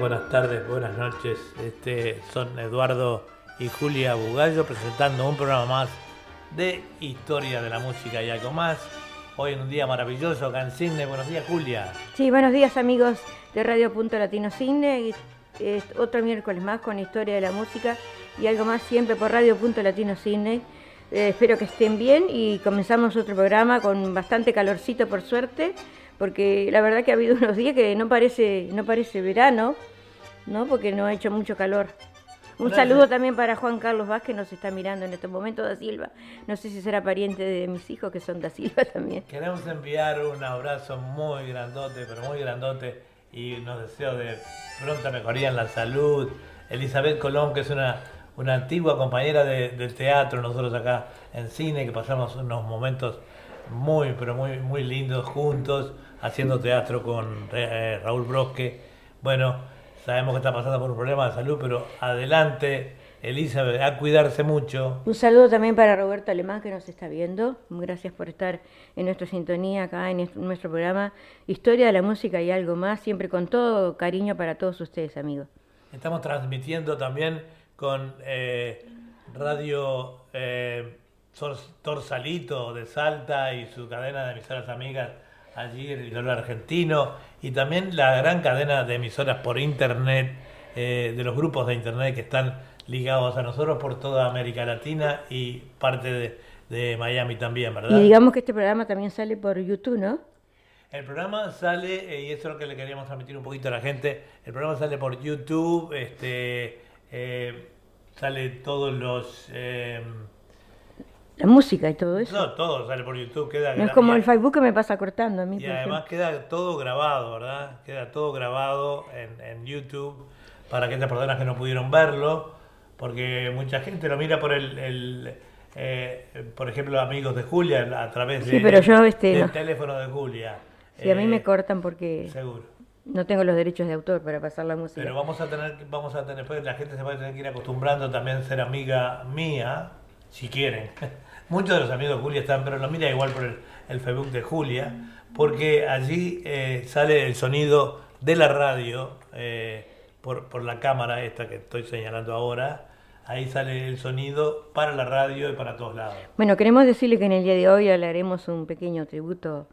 Buenas tardes, buenas noches. Este, son Eduardo y Julia Bugallo presentando un programa más de historia de la música y algo más. Hoy en un día maravilloso acá en Cine. Buenos días, Julia. Sí, buenos días amigos de Radio Punto Latino Cine. Es otro miércoles más con historia de la música y algo más siempre por Radio Punto Latino Cine. Eh, espero que estén bien y comenzamos otro programa con bastante calorcito por suerte, porque la verdad que ha habido unos días que no parece, no parece verano, ¿no? Porque no ha hecho mucho calor. Un saludo también para Juan Carlos Vázquez, que nos está mirando en estos momentos, da Silva. No sé si será pariente de mis hijos, que son da Silva también. Queremos enviar un abrazo muy grandote, pero muy grandote, y nos deseo de pronta mejoría en la salud. Elizabeth Colón, que es una, una antigua compañera de, del teatro, nosotros acá en cine, que pasamos unos momentos muy, pero muy, muy lindos juntos, haciendo teatro con eh, Raúl Brosque. Bueno, Sabemos que está pasando por un problema de salud, pero adelante, Elizabeth, a cuidarse mucho. Un saludo también para Roberto Alemán que nos está viendo. Gracias por estar en nuestra sintonía acá en nuestro programa Historia de la Música y algo más, siempre con todo cariño para todos ustedes, amigos. Estamos transmitiendo también con eh, Radio eh, Torsalito de Salta y su cadena de emisoras amigas allí en el argentino y también la gran cadena de emisoras por internet, eh, de los grupos de internet que están ligados a nosotros por toda América Latina y parte de, Miami también, ¿verdad? Y digamos que este programa también sale por YouTube, ¿no? El programa sale, eh, y eso es lo que le queríamos transmitir un poquito a la gente, el programa sale por YouTube, este, eh, sale todos los... La música y todo eso. No, todo sale por YouTube. Queda no es como el Facebook que me pasa cortando a mí. Y además queda todo grabado, ¿verdad? Queda todo grabado en, en YouTube para aquellas personas que no pudieron verlo, porque mucha gente lo mira por el, el eh, por ejemplo, amigos de Julia a través sí, pero yo, este, del teléfono de Julia. Sí, a mí me eh, cortan porque seguro. no tengo los derechos de autor para pasar la música. Pero vamos a tener, vamos a tener, pues la gente se va a tener que ir acostumbrando también a ser amiga mía, si quieren. Muchos de los amigos de Julia están, pero lo mira igual por el, Facebook de Julia, porque allí eh, sale el sonido de la radio eh, por, por, la cámara esta que estoy señalando ahora. Ahí sale el sonido para la radio y para todos lados. Bueno, queremos decirle que en el día de hoy le haremos un pequeño tributo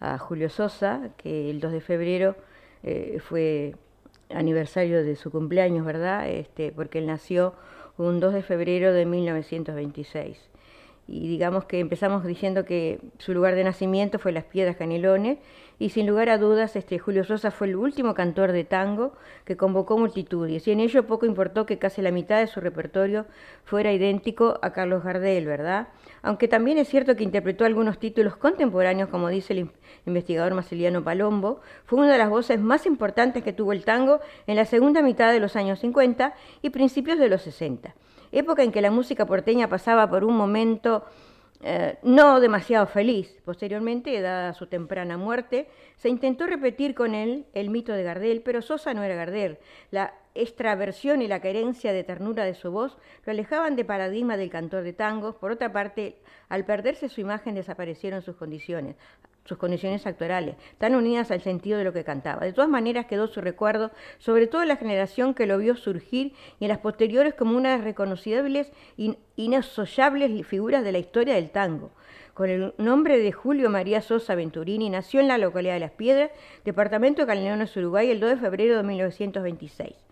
a Julio Sosa, que el 2 de febrero eh, fue aniversario de su cumpleaños, ¿verdad? Este, porque él nació un 2 de febrero de 1926 y digamos que empezamos diciendo que su lugar de nacimiento fue Las Piedras Canelones y sin lugar a dudas este Julio Sosa fue el último cantor de tango que convocó multitudes y en ello poco importó que casi la mitad de su repertorio fuera idéntico a Carlos Gardel, ¿verdad? Aunque también es cierto que interpretó algunos títulos contemporáneos, como dice el investigador Marceliano Palombo, fue una de las voces más importantes que tuvo el tango en la segunda mitad de los años 50 y principios de los 60 época en que la música porteña pasaba por un momento eh, no demasiado feliz. Posteriormente, dada su temprana muerte, se intentó repetir con él el mito de Gardel, pero Sosa no era Gardel. La extraversión y la carencia de ternura de su voz lo alejaban de paradigma del cantor de tangos. Por otra parte, al perderse su imagen desaparecieron sus condiciones sus condiciones actorales, tan unidas al sentido de lo que cantaba. De todas maneras quedó su recuerdo, sobre todo en la generación que lo vio surgir y en las posteriores como una de las reconocibles e inasoyables figuras de la historia del tango. Con el nombre de Julio María Sosa Venturini, nació en la localidad de Las Piedras, departamento de Uruguay, el 2 de febrero de 1926.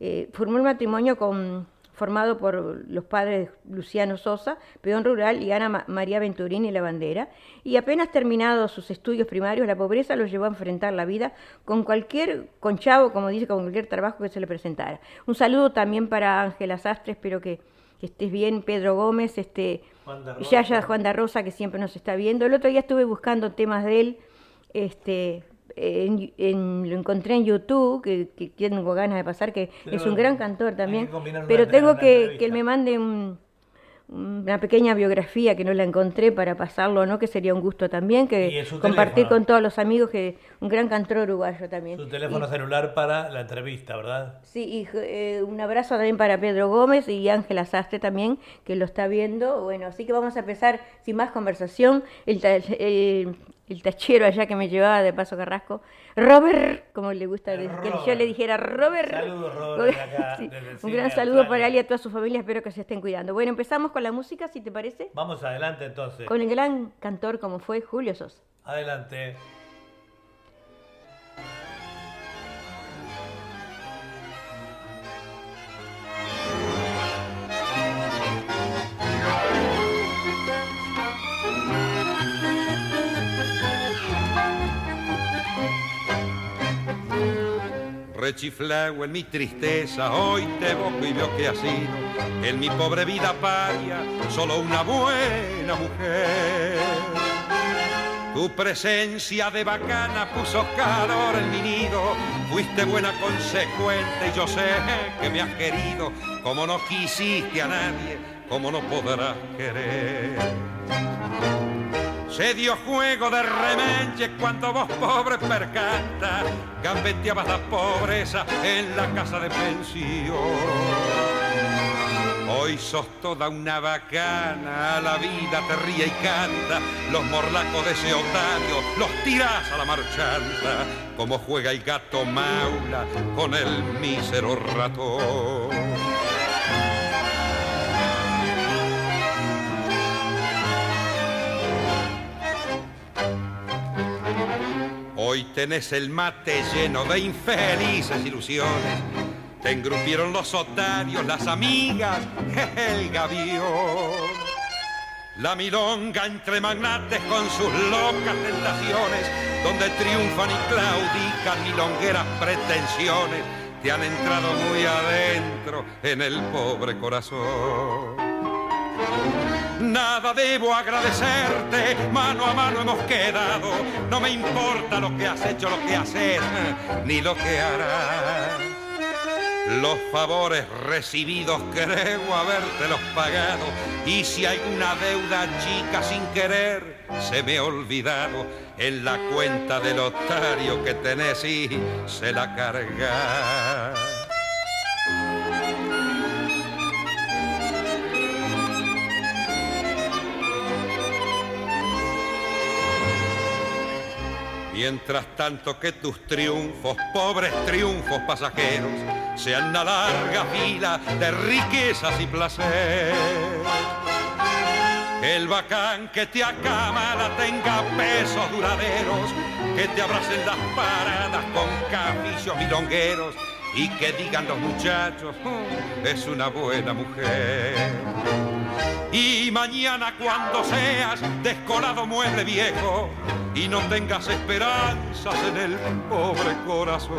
Eh, formó el matrimonio con formado por los padres Luciano Sosa, peón rural, y Ana María Venturini La Bandera, y apenas terminados sus estudios primarios, la pobreza los llevó a enfrentar la vida con cualquier conchavo, como dice, con cualquier trabajo que se le presentara. Un saludo también para Ángela Sastre, espero que, estés bien, Pedro Gómez, este, Yaya Juan da Rosa, que siempre nos está viendo. El otro día estuve buscando temas de él, este, en, lo encontré en YouTube, que, que, tengo ganas de pasar, que es un gran cantor también, pero tengo que, que él me mande una pequeña biografía que no la encontré para pasarlo, ¿no? Que sería un gusto también, que compartir con todos los amigos, que un gran cantor uruguayo también. Su teléfono celular para la entrevista, ¿verdad? Sí, y eh, un abrazo también para Pedro Gómez y Ángela Sastre también, que lo está viendo. Bueno, así que vamos a empezar sin más conversación. el el tachero allá que me llevaba de Paso Carrasco, Robert, como le gusta que yo le dijera Robert. Saludos, Robert, acá, Sí, el un gran saludo para él y a toda su familia, espero que se estén cuidando. Bueno, empezamos con la música, si te parece, Vamos adelante entonces. con el gran cantor como fue Julio Sosa. Adelante. Rechiflao en mi tristeza, hoy te evoco y veo que ha sido en mi pobre vida paria solo una buena mujer. Tu presencia de bacana puso calor en mi nido, fuiste buena consecuente y yo sé que me has querido como no quisiste a nadie, como no podrás querer. Se dio juego de remenche cuando vos pobre percanta gambeteabas la pobreza en la casa de pensión. Hoy sos toda una bacana, la vida te ríe y canta, los morlacos de ese otario los tirás a la marchanta, como juega el gato maula con el mísero ratón. Tenés el mate lleno de infelices ilusiones. Te engrupieron los otarios, las amigas, el gavión. La milonga entre magnates con sus locas tentaciones, donde triunfan y claudican milongueras pretensiones, te han entrado muy adentro en el pobre corazón. Nada debo agradecerte, mano a mano hemos quedado. No me importa lo que has hecho, lo que haces, ni lo que harás. Los favores recibidos creo habértelos pagado. Y si hay una deuda chica sin querer, se me ha olvidado. En la cuenta del otario que tenés y se la cargas. Mientras tanto que tus triunfos, pobres triunfos pasajeros, sean una larga fila de riquezas y placer. El bacán que te acamala tenga pesos duraderos, que te abracen las paradas con caficios milongueros y que digan los muchachos, "Oh, es una buena mujer. Y mañana cuando seas descolado mueble viejo y no tengas esperanzas en el pobre corazón.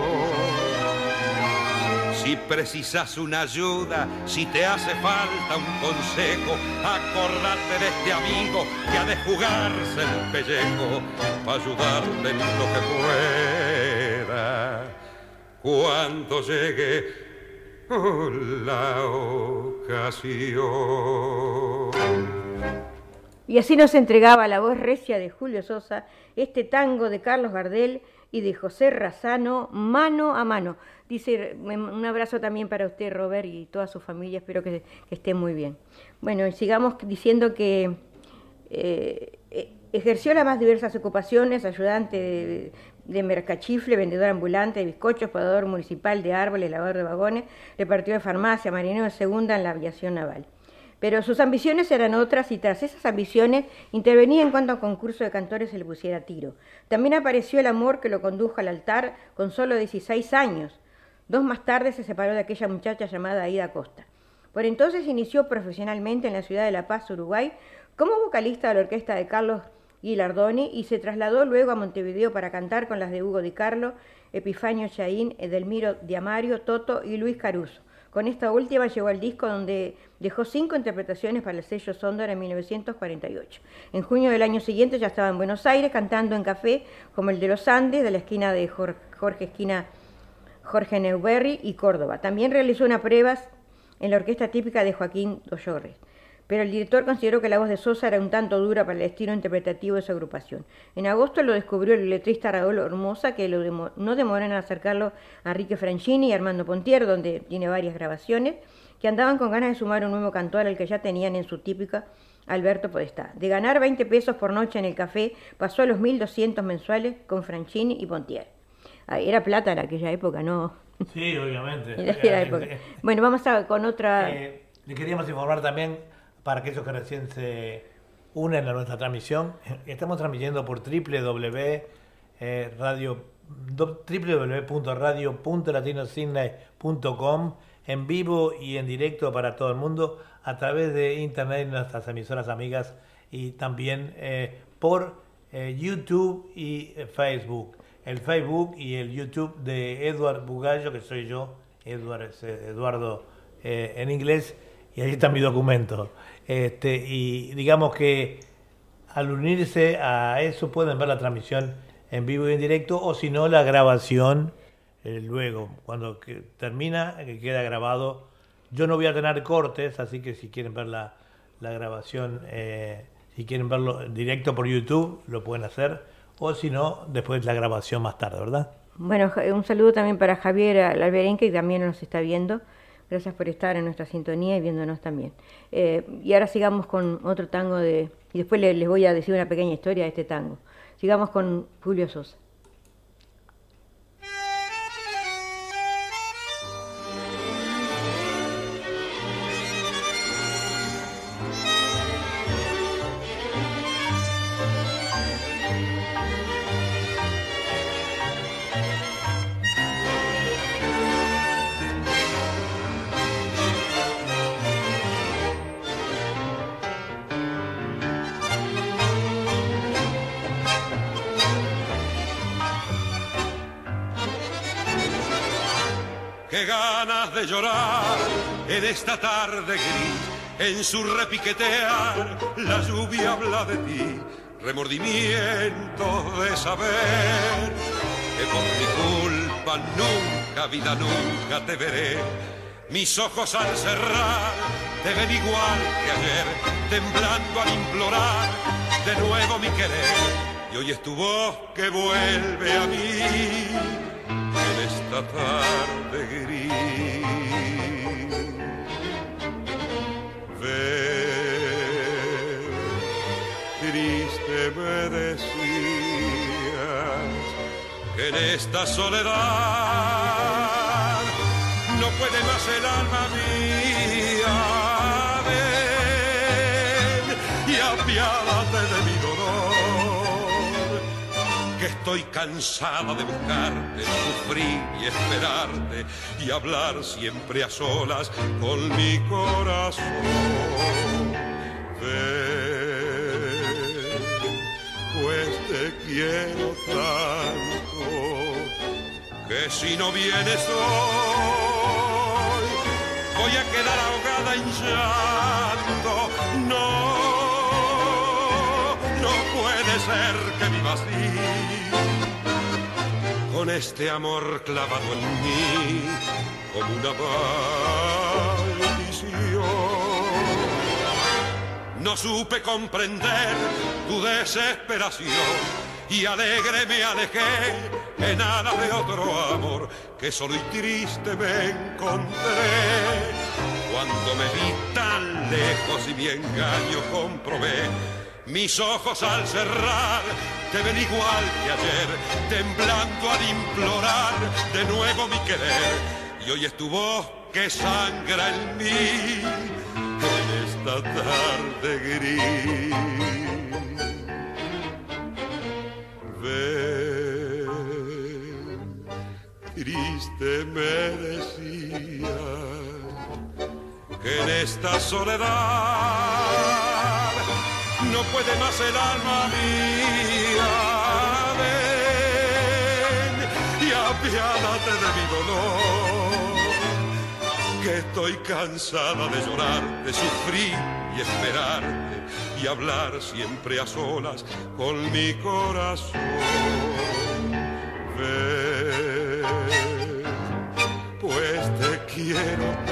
Si precisas una ayuda, si te hace falta un consejo, acordate de este amigo que ha de jugarse el pellejo para ayudarte en lo que pueda. Cuando llegue la ocasión. Y así nos entregaba la voz recia de Julio Sosa este tango de Carlos Gardel y de José Razano, mano a mano. Dice un abrazo también para usted, Robert, y toda su familia, espero que, que esté muy bien. Bueno, y sigamos diciendo que eh, ejerció las más diversas ocupaciones, ayudante de, de mercachifle, vendedor ambulante de bizcochos, podador municipal de árboles, lavador de vagones, repartió de farmacia, marinero de segunda en la aviación naval. Pero sus ambiciones eran otras y tras esas ambiciones intervenía en cuanto a concurso de cantores se le pusiera tiro. También apareció el amor que lo condujo al altar con solo 16 años. Dos más tarde se separó de aquella muchacha llamada Aida Costa. Por entonces inició profesionalmente en la ciudad de La Paz, Uruguay, como vocalista de la orquesta de Carlos Guilardoni y se trasladó luego a Montevideo para cantar con las de Hugo Di Carlo, Epifanio Chaín, Edelmiro Diamario, Toto y Luis Caruso. Con esta última llegó al disco donde dejó cinco interpretaciones para el sello Sondor en 1948. En junio del año siguiente ya estaba en Buenos Aires cantando en café como el de los Andes, de la esquina de Jorge Esquina, Jorge Neuberry y Córdoba. También realizó unas pruebas en la orquesta típica de Joaquín Doyorres. Pero el director consideró que la voz de Sosa era un tanto dura para el estilo interpretativo de su agrupación. En agosto lo descubrió el letrista Raúl Hermosa, que lo no demoró en acercarlo a Enrique Franchini y Armando Pontier, donde tiene varias grabaciones, que andaban con ganas de sumar un nuevo cantor al que ya tenían en su típica Alberto Podestá. De ganar 20 pesos por noche en el café, pasó a los 1.200 mensuales con Franchini y Pontier. Era plata en aquella época, ¿no? Sí, obviamente. Era época. Bueno, vamos a con otra... Eh, le queríamos informar también para aquellos que recién se unen a nuestra transmisión. Estamos transmitiendo por www.radio www.radio.latinosidney.com en vivo y en directo para todo el mundo a través de internet en nuestras emisoras amigas y también eh, por eh, YouTube y eh, Facebook. El Facebook y el YouTube de Edward Bugallo, que soy yo, Edward Eduardo en inglés, y ahí está mi documento. Este, y digamos que al unirse a eso pueden ver la transmisión en vivo y en directo, o si no, la grabación luego, cuando termina, que queda grabado yo no voy a tener cortes, así que si quieren ver la, grabación, eh, si quieren verlo directo por YouTube, lo pueden hacer. O si no, después la grabación más tarde, ¿verdad? Bueno, un saludo también para Javier Alberenque, que también nos está viendo. Gracias por estar en nuestra sintonía y viéndonos también. Eh, y ahora sigamos con otro tango de... Y después les, les voy a decir una pequeña historia de este tango. Sigamos con Julio Sosa. De llorar en esta tarde gris. En su repiquetear la lluvia habla de ti, remordimiento de saber que por mi culpa nunca, vida nunca te veré. Mis ojos al cerrar te ven igual que ayer, temblando al implorar de nuevo mi querer. Y hoy es tu voz que vuelve a mí en esta tarde gris. Ver, triste me decías que en esta soledad no puede más el alma mía. Y apiádate de Estoy cansada de buscarte, sufrir y esperarte y hablar siempre a solas con mi corazón. Ven, pues te quiero tanto que si no vienes hoy voy a quedar ahogada en llanto. No que viva así, con este amor clavado en mí como una maldición. No supe comprender tu desesperación y alegre me alejé en alas de otro amor que solo y triste me encontré. Cuando me vi tan lejos y mi engaño comprobé, mis ojos al cerrar te ven igual que ayer, temblando al implorar de nuevo mi querer. Y hoy es tu voz que sangra en mí en esta tarde gris. Ven, triste me decía que en esta soledad no puede más el alma mía. Y apiádate de mi dolor, que estoy cansada de llorar, de sufrir y esperarte y hablar siempre a solas con mi corazón. Ven, pues te quiero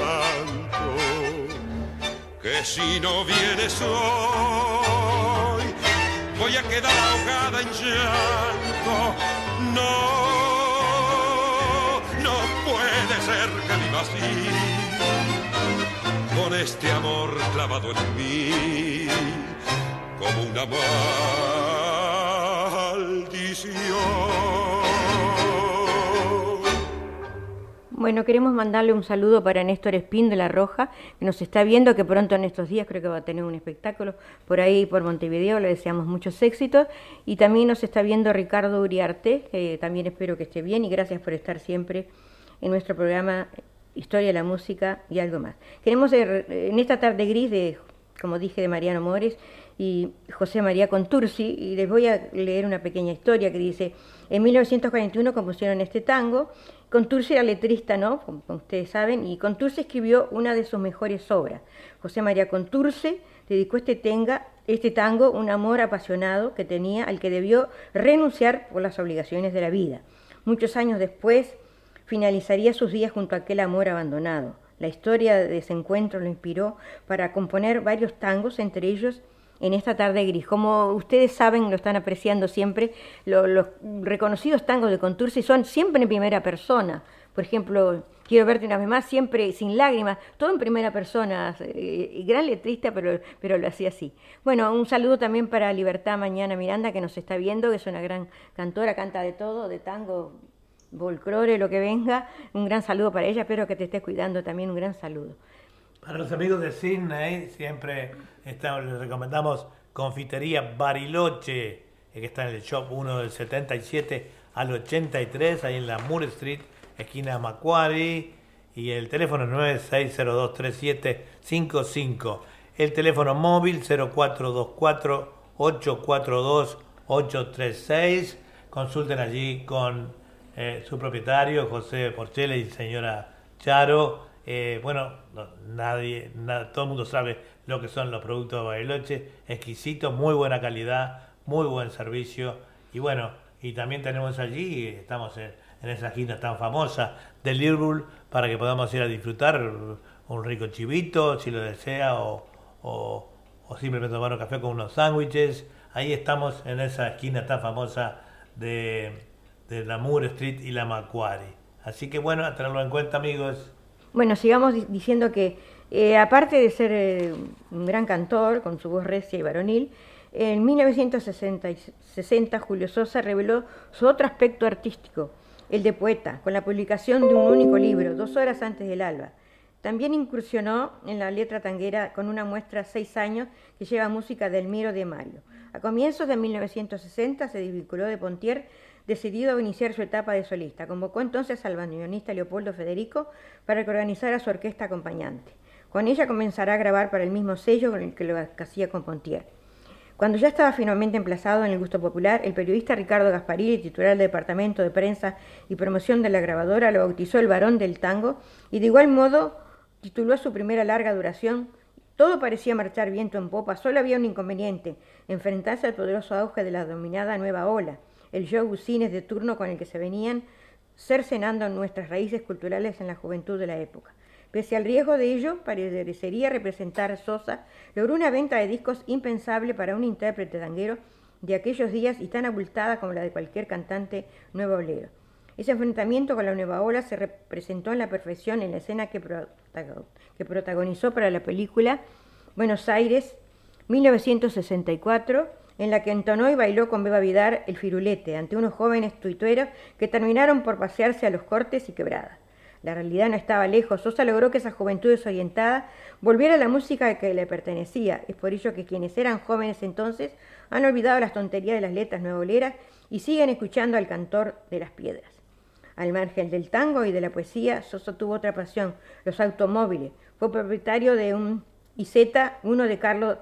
si no vienes hoy voy a quedar ahogada en llanto. No, no puede ser que viva así, con este amor clavado en mí como una maldición. Bueno, queremos mandarle un saludo para Néstor Espín de La Roja, que nos está viendo, que pronto en estos días creo que va a tener un espectáculo por ahí, por Montevideo, le deseamos muchos éxitos. Y también nos está viendo Ricardo Uriarte, que también espero que esté bien y gracias por estar siempre en nuestro programa Historia de la Música y algo más. Queremos, en esta tarde gris de, como dije, de Mariano Mores y José María Contursi, y les voy a leer una pequeña historia que dice, en 1941 compusieron este tango, Contursi era letrista, ¿no? Como, ustedes saben, y Contursi escribió una de sus mejores obras. José María Contursi dedicó este, tenga, este tango un amor apasionado que tenía al que debió renunciar por las obligaciones de la vida. Muchos años después finalizaría sus días junto a aquel amor abandonado. La historia de ese encuentro lo inspiró para componer varios tangos, entre ellos en esta tarde gris. Como ustedes saben, lo están apreciando siempre, los reconocidos tangos de Contursi son siempre en primera persona. Por ejemplo, Quiero verte una vez más, siempre sin lágrimas, todo en primera persona, eh, gran letrista, pero, pero lo hacía así. Bueno, un saludo también para Libertad Mañana Miranda, que nos está viendo, que es una gran cantora, canta de todo, de tango, volcrore, lo que venga. Un gran saludo para ella, espero que te estés cuidando también, un gran saludo. Para los amigos de Sydney, siempre les recomendamos Confitería Bariloche, eh, que está en el shop 1 del 77 al 83, ahí en la Moore Street, esquina Macquarie, y el teléfono 96023755. El teléfono móvil 0424 842 836. Consulten allí con eh, su propietario, José Porchela y señora Charo eh, bueno, nadie, todo el mundo sabe lo que son los productos de Bariloche, exquisitos, muy buena calidad, muy buen servicio y bueno, y también tenemos allí, estamos en, esa esquina tan famosa de Liverpool para que podamos ir a disfrutar un rico chivito, si lo desea, o, o, simplemente tomar un café con unos sándwiches. Ahí estamos en esa esquina tan famosa de, de la Moore Street y la Macquarie. Así que bueno, a tenerlo en cuenta amigos. Bueno, sigamos diciendo que eh, aparte de ser eh, un gran cantor con su voz recia y varonil, en 1960 Julio Sosa reveló su otro aspecto artístico, el de poeta, con la publicación de un único libro, dos horas antes del alba. También incursionó en la letra tanguera con una muestra seis años que lleva música del Miro de Mario. A comienzos de 1960 se desvinculó de Pontier decidido a iniciar su etapa de solista. Convocó entonces al bandoneonista Leopoldo Federico para que organizara su orquesta acompañante. Con ella comenzará a grabar para el mismo sello con el que lo hacía con Pontier. Cuando ya estaba finalmente emplazado en el gusto popular, el periodista Ricardo Gasparilli, titular del Departamento de Prensa y Promoción de la grabadora, lo bautizó el varón del tango y de igual modo tituló a su primera larga duración todo parecía marchar viento en popa, solo había un inconveniente, enfrentarse al poderoso auge de la dominada nueva ola el show cines de turno con el que se venían cercenando nuestras raíces culturales en la juventud de la época. Pese al riesgo de ello, parecería representar Sosa, logró una venta de discos impensable para un intérprete tanguero de aquellos días y tan abultada como la de cualquier cantante nuevo obrero. Ese enfrentamiento con la nueva ola se representó en la perfección en la escena que, que protagonizó para la película Buenos Aires 1964 en la que entonó y bailó con Beba Vidar el firulete ante unos jóvenes tuitueros que terminaron por pasearse a los cortes y quebradas. La realidad no estaba lejos. Sosa logró que esa juventud desorientada volviera a la música que le pertenecía. Es por ello que quienes eran jóvenes entonces han olvidado las tonterías de las letras nuevoleras y siguen escuchando al cantor de las piedras. Al margen del tango y de la poesía, Sosa tuvo otra pasión, los automóviles. Fue propietario de un IZ, uno de Carlos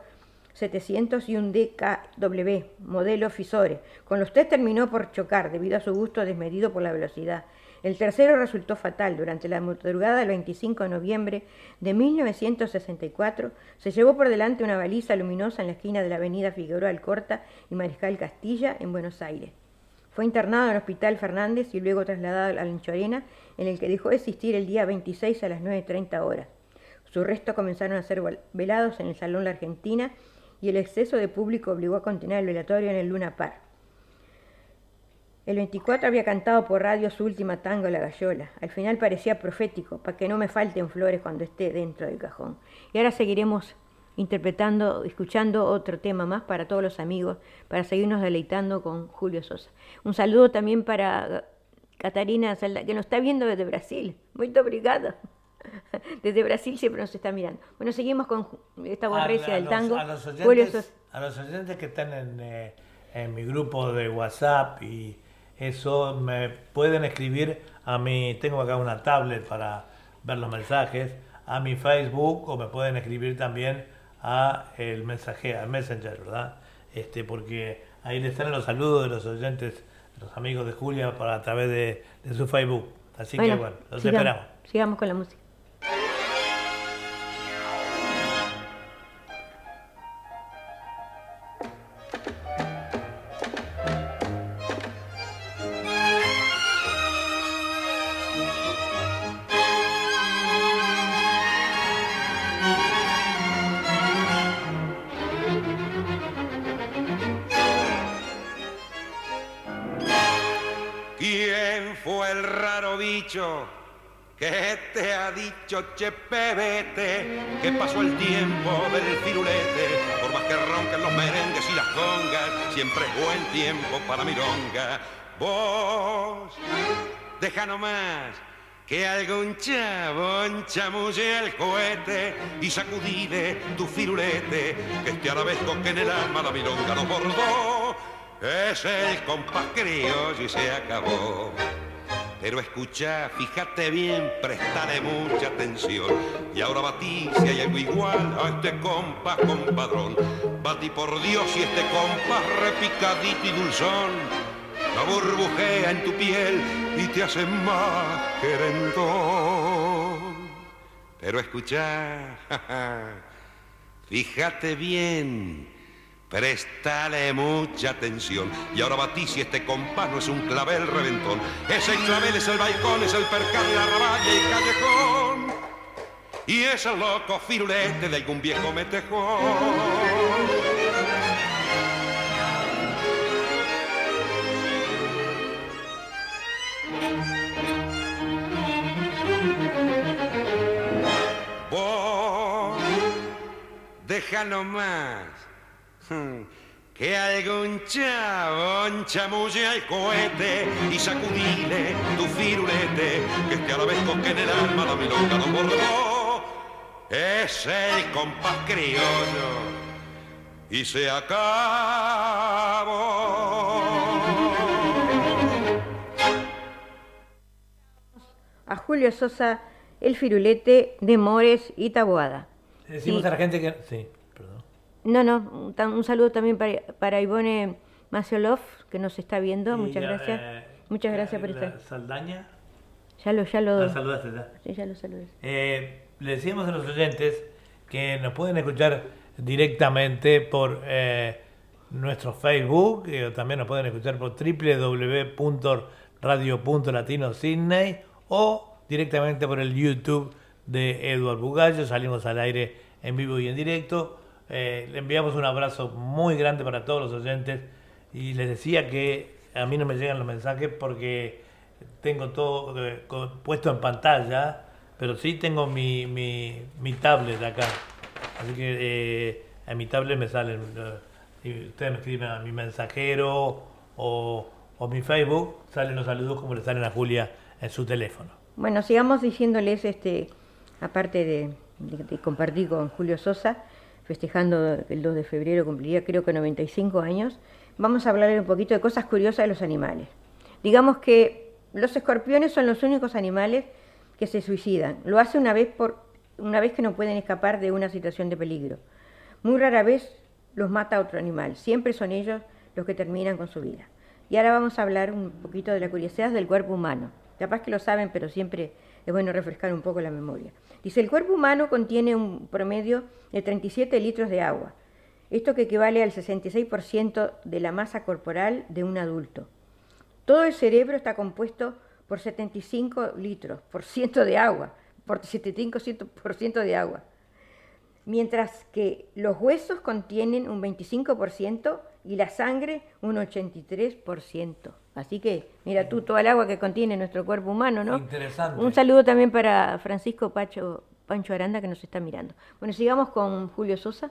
701 DKW, modelo Fisore. Con los tres terminó por chocar debido a su gusto desmedido por la velocidad. El tercero resultó fatal. Durante la madrugada del 25 de noviembre de 1964 se llevó por delante una baliza luminosa en la esquina de la avenida Figueroa Alcorta y Mariscal Castilla en Buenos Aires. Fue internado en el Hospital Fernández y luego trasladado a la Lanchorena, en el que dejó de existir el día 26 a las 9.30 horas. Sus restos comenzaron a ser velados en el Salón La Argentina y el exceso de público obligó a continuar el velatorio en el Luna Park. El 24 había cantado por radio su última tango La Gallola. Al final parecía profético, para que no me falten flores cuando esté dentro del cajón. Y ahora seguiremos interpretando, escuchando otro tema más para todos los amigos, para seguirnos deleitando con Julio Sosa. Un saludo también para Catarina que nos está viendo desde Brasil. Muy obrigada. Desde Brasil siempre nos está mirando. Bueno, seguimos con esta borrecia del tango. A los, oyentes, a los oyentes que están en, eh, en mi grupo de WhatsApp y eso me pueden escribir a mi, tengo acá una tablet para ver los mensajes, a mi Facebook o me pueden escribir también a el mensaje, al Messenger, ¿verdad? Este, porque ahí les están los saludos de los oyentes, los amigos de Julia para, a través de, su Facebook. Así que bueno, los esperamos. Sigamos con la música. Vete, que pasó el tiempo del firulete, por más que ronquen los merengues y las congas, siempre es buen tiempo para milonga. Vos, deja nomás que algún chabón chamulle el cohete y sacudile tu firulete, que este arabesco que en el alma la milonga nos bordó, es el compás criollo y se acabó. Pero escucha, fíjate bien, prestale mucha atención. Y ahora batí si hay algo igual a este compás compadrón. Batí por Dios y este compás repicadito y dulzón. La burbujea en tu piel y te hace más querendón. Pero escucha, fíjate bien Prestale mucha atención. Y ahora batí si este compás no es un clavel reventón. Ese clavel es el balcón, es el percal, la raballa y callejón. Y es el loco firulete de algún viejo metejón. Vos, déjalo más que algún chabón chamulle al cohete y sacudile tu firulete, que este arabesco que en el alma la milonga no bordó, es el compás criollo y se acabó. A Julio Sosa, el firulete de Mores y Taboada. Decimos a la gente que... Sí. No, no, un, saludo también para, para Ivone Maciolov, que nos está viendo. Muchas gracias. Eh, Muchas gracias por estar. Saldaña. Ya lo, ya lo. Ah, saludaste, ya. Sí, ya lo saludé. Eh, le decíamos a los oyentes que nos pueden escuchar directamente por eh, nuestro Facebook, o también nos pueden escuchar por www.radio.latino o directamente por el YouTube de Eduard Bugallo. Salimos al aire en vivo y en directo eh, le enviamos un abrazo muy grande para todos los oyentes y les decía que a mí no me llegan los mensajes porque tengo todo eh, puesto en pantalla, pero sí tengo mi, mi, mi tablet acá. Así que eh, en mi tablet me salen, si ustedes me escriben a mi mensajero o, o mi Facebook, salen los saludos como le salen a Julia en su teléfono. Bueno, sigamos diciéndoles, este, aparte de, de compartir con Julio Sosa, festejando el 2 de febrero, cumpliría creo que 95 años, vamos a hablar un poquito de cosas curiosas de los animales. Digamos que los escorpiones son los únicos animales que se suicidan. Lo hace una vez, por, una vez que no pueden escapar de una situación de peligro. Muy rara vez los mata otro animal, siempre son ellos los que terminan con su vida. Y ahora vamos a hablar un poquito de la curiosidad del cuerpo humano. Capaz que lo saben, pero siempre es bueno refrescar un poco la memoria. Dice, el cuerpo humano contiene un promedio de 37 litros de agua, esto que equivale al 66% de la masa corporal de un adulto. Todo el cerebro está compuesto por 75 litros por ciento de agua, por 75% de agua, mientras que los huesos contienen un 25% y la sangre un 83%. Así que, mira tú, toda el agua que contiene nuestro cuerpo humano, ¿no? Interesante. Un saludo también para Francisco Pacho, Pancho Aranda que nos está mirando. Bueno, sigamos con Julio Sosa,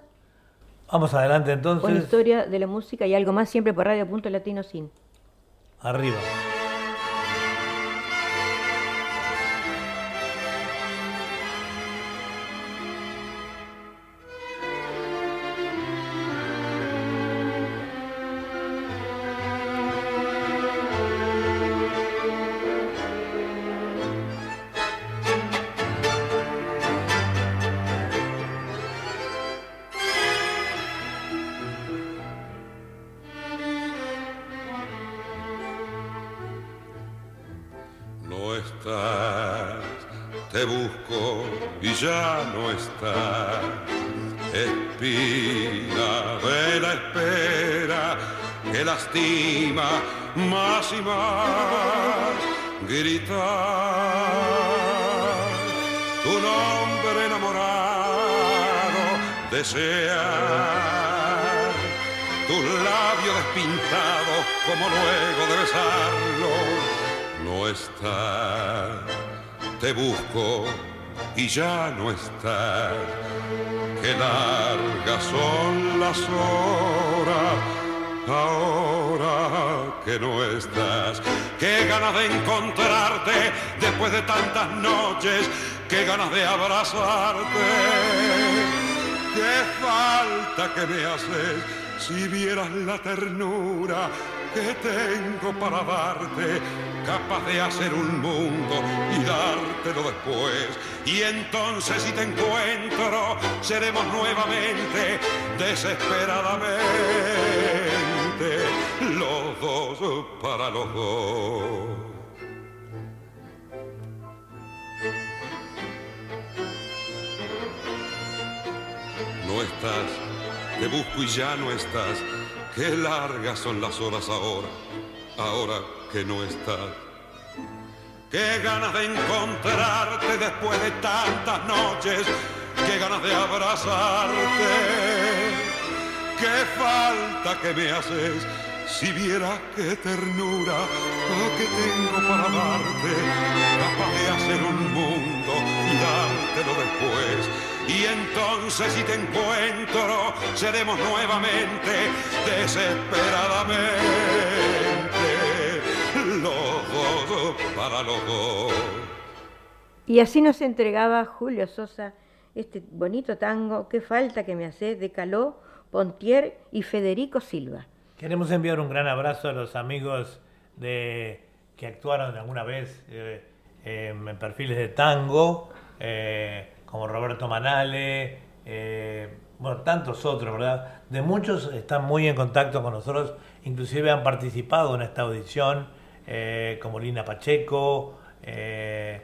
Vamos adelante con entonces. historia de la música y algo más siempre por Radio Punto Latino Sin. Arriba. Y ya no estás. Qué largas son las horas ahora que no estás. Qué ganas de encontrarte después de tantas noches. Qué ganas de abrazarte. Qué falta que me haces si vieras la ternura que tengo para darte, capaz de hacer un mundo y dártelo después. Y entonces si te encuentro, seremos nuevamente, desesperadamente, los dos para los dos. No estás, te busco y ya no estás. Qué largas son las horas ahora, ahora que no estás. Qué ganas de encontrarte después de tantas noches, qué ganas de abrazarte. Qué falta que me haces si vieras qué ternura oh, que tengo para darte, capaz de hacer un mundo y dártelo después. Y entonces si te encuentro, seremos nuevamente desesperadamente los dos para los. Y así nos entregaba Julio Sosa este bonito tango, Qué falta que me hace, de Caló, Pontier y Federico Silva. Queremos enviar un gran abrazo a los amigos de, que actuaron alguna vez eh, en perfiles de tango, eh, como Roberto Manale, eh, bueno, tantos otros, ¿verdad? De muchos están muy en contacto con nosotros, inclusive han participado en esta audición, como Lina Pacheco, de,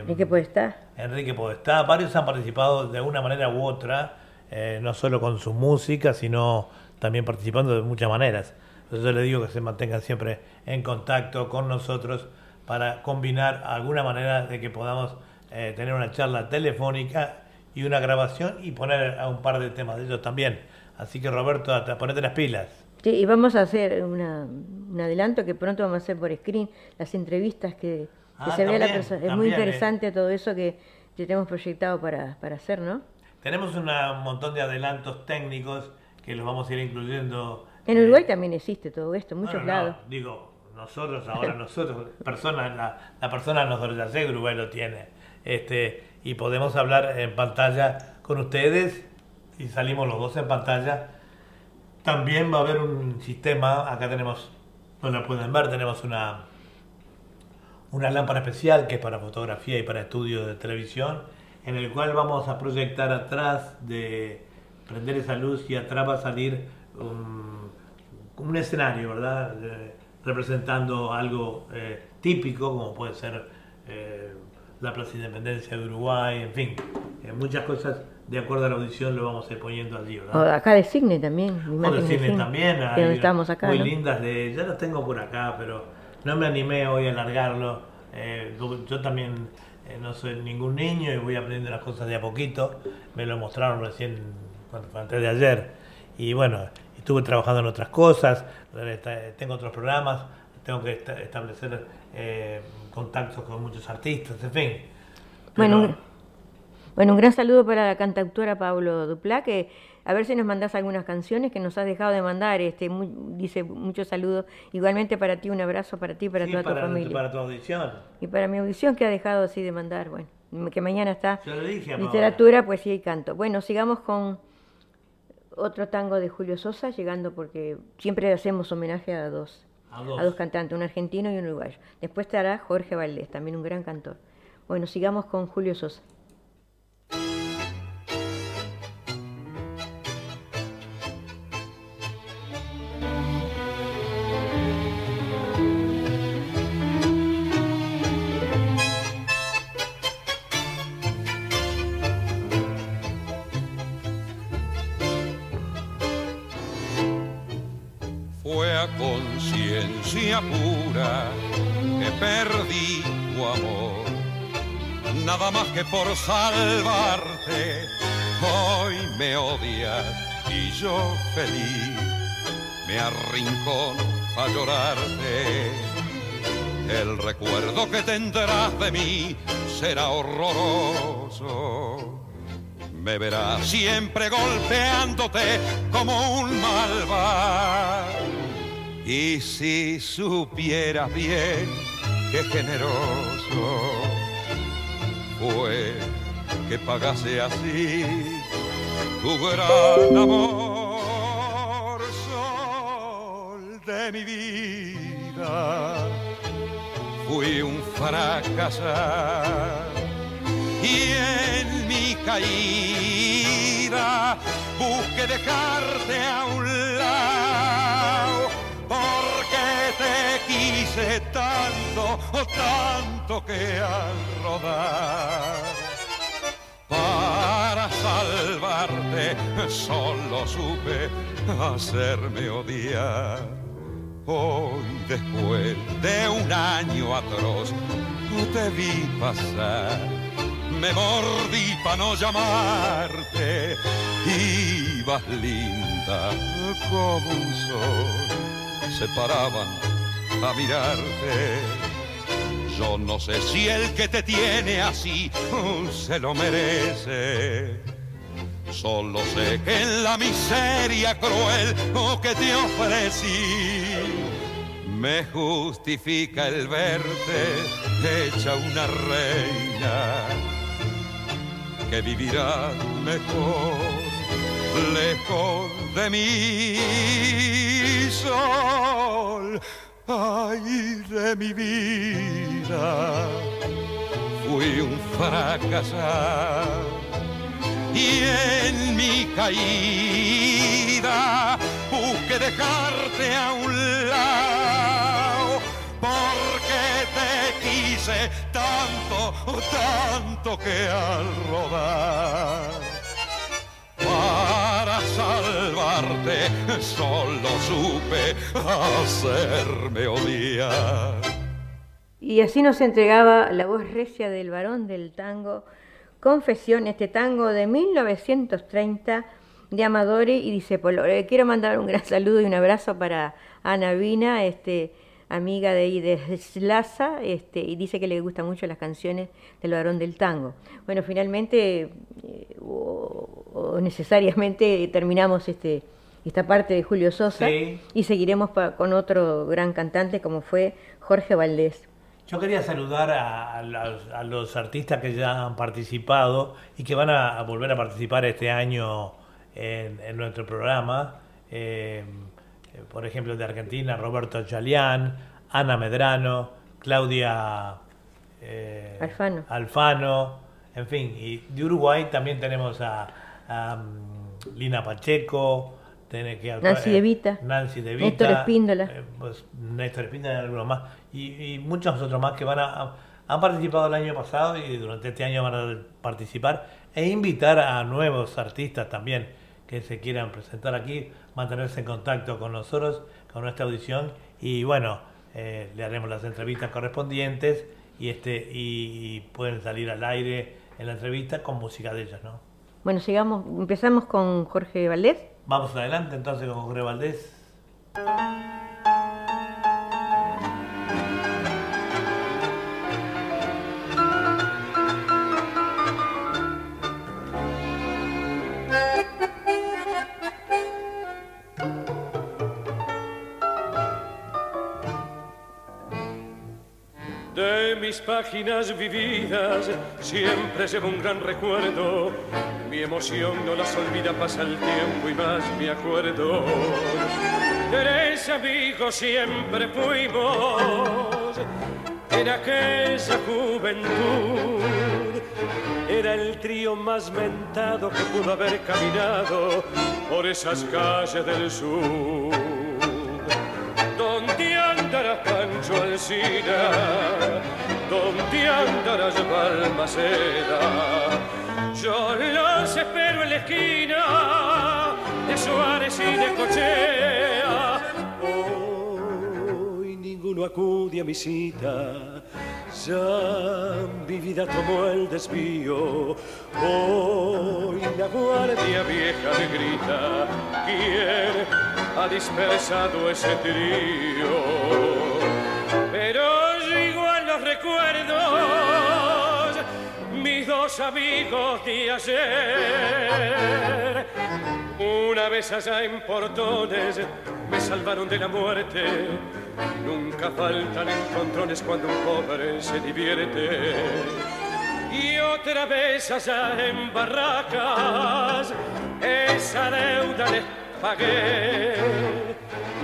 Enrique Podestá. Enrique Podestá, varios han participado de una manera u otra, no solo con su música, sino también participando de muchas maneras. Entonces yo les digo que se mantengan siempre en contacto con nosotros para combinar alguna manera de que podamos eh, tener una charla telefónica y una grabación y poner a un par de temas de ellos también. Así que Roberto, a- ponete las pilas. Sí, y vamos a hacer una- un adelanto que pronto vamos a hacer por screen, las entrevistas que, que Ah, se ve a la también, persona. Es muy también, eh. interesante todo eso que, que tenemos proyectado para, para hacer, ¿no? Tenemos una- un montón de adelantos técnicos que los vamos a ir incluyendo. En eh, Uruguay también existe todo esto, en muchos no, lados. digo, nosotros ahora, nosotros, personas, la, la persona sé que Uruguay lo tiene. Este, y podemos hablar en pantalla con ustedes y salimos los dos en pantalla. También va a haber un sistema, acá tenemos, no lo pueden ver, tenemos una, una lámpara especial que es para fotografía y para estudio de televisión, en el cual vamos a proyectar atrás de prender esa luz y atrás va a salir un, un escenario, ¿verdad? Eh, representando algo eh, típico, como puede ser eh, la Plaza Independencia de Uruguay, en fin, eh, muchas cosas de acuerdo a la audición lo vamos a ir poniendo allí, ¿verdad? O acá de Cine también. O de Cine, también, hay donde estamos acá, muy ¿no? lindas de, ya las tengo por acá, pero no me animé hoy a alargarlo. Eh, yo, yo también eh, no soy ningún niño y voy aprendiendo las cosas de a poquito. Me lo mostraron recién, cuando fue antes de ayer. Y bueno, estuve trabajando en otras cosas, tengo otros programas, tengo que establecer eh, contactos con muchos artistas, en fin. Bueno, un, bueno, un gran saludo para la cantautora Pablo Duplá, que a ver si nos mandás algunas canciones que nos has dejado de mandar. Este, dice muchos saludos. Igualmente para ti, un abrazo para ti, para toda tu familia. para tu audición. Y para mi audición que ha dejado así de mandar, bueno, que mañana está dije, literatura, poesía y canto. Bueno, sigamos con otro tango de Julio Sosa, llegando porque siempre hacemos homenaje a dos, a dos, cantantes, un argentino y un uruguayo. Después estará Jorge Valdés, también un gran cantor. Bueno, sigamos con Julio Sosa. Que perdí tu amor. Nada más que por salvarte, hoy me odias y yo feliz me arrincono a llorarte. El recuerdo que tendrás de mí será horroroso. Me verás siempre golpeándote como un malvado y si supieras bien qué generoso fue que pagase así tu gran amor, sol de mi vida. Fui un fracasar y en mi caída busqué dejarte a un lado porque te quise tanto, tanto que al rodar. Para salvarte solo supe hacerme odiar. Hoy después de un año atroz te vi pasar, me mordí para no llamarte, ibas linda como un sol se paraban a mirarte. Yo no sé si el que te tiene así se lo merece. Solo sé que en la miseria cruel que te ofrecí me justifica el verte hecha una reina que vivirá mejor lejos de mi sol, ay de mi vida, fui un fracasado y en mi caída busqué dejarte a un lado porque te quise tanto, tanto que al rodar salvarte solo supe hacerme odiar. Y así nos entregaba la voz recia del varón del tango, Confesión, este tango de 1930 de Amadori y dice Le quiero mandar un gran saludo y un abrazo para Ana Vina, este, amiga de, de Slaza, este, y dice que le gustan mucho las canciones del varón del tango. Bueno, finalmente, eh, o, necesariamente terminamos este, esta parte de Julio Sosa y seguiremos con otro gran cantante como fue Jorge Valdés. Yo quería saludar a, los, artistas que ya han participado y que van a, volver a participar este año en, nuestro programa. Eh, por ejemplo, de Argentina, Roberto Chalián, Ana Medrano, Claudia eh, Alfano. Alfano, en fin, y de Uruguay también tenemos a, mm, Lina Pacheco, tiene que, Nancy De Vita, Nancy De Vita, Néstor Espíndola, eh, pues, Néstor Espíndola y algunos más, y, muchos otros más que van a, han participado el año pasado y durante este año van a participar e invitar a nuevos artistas también que se quieran presentar aquí, mantenerse en contacto con nosotros, con nuestra audición y bueno, eh, le haremos las entrevistas correspondientes y este y, pueden salir al aire en la entrevista con música de ellos, ¿no? Bueno, sigamos, empezamos con Jorge Valdés. Vamos adelante entonces con Jorge Valdés. Mis páginas vividas siempre llevo un gran recuerdo. Mi emoción no las olvida, pasa el tiempo y más me acuerdo. Tres amigos siempre fuimos en aquella juventud. Era el trío más mentado que pudo haber caminado por esas calles del sur. ¿Dónde andará Pancho Alcina? ¿Dónde andarás Balmaceda? Yo los espero en la esquina de Suárez y de Cochea. Hoy ninguno acude a mi cita. Ya mi vida tomó el desvío. Hoy la guardia vieja me grita. ¿Quién ha dispersado ese trío? Mis dos amigos de ayer. Una vez allá en Portones me salvaron de la muerte. Nunca faltan encontrones cuando un pobre se divierte. Y otra vez allá en Barracas, esa deuda les pagué.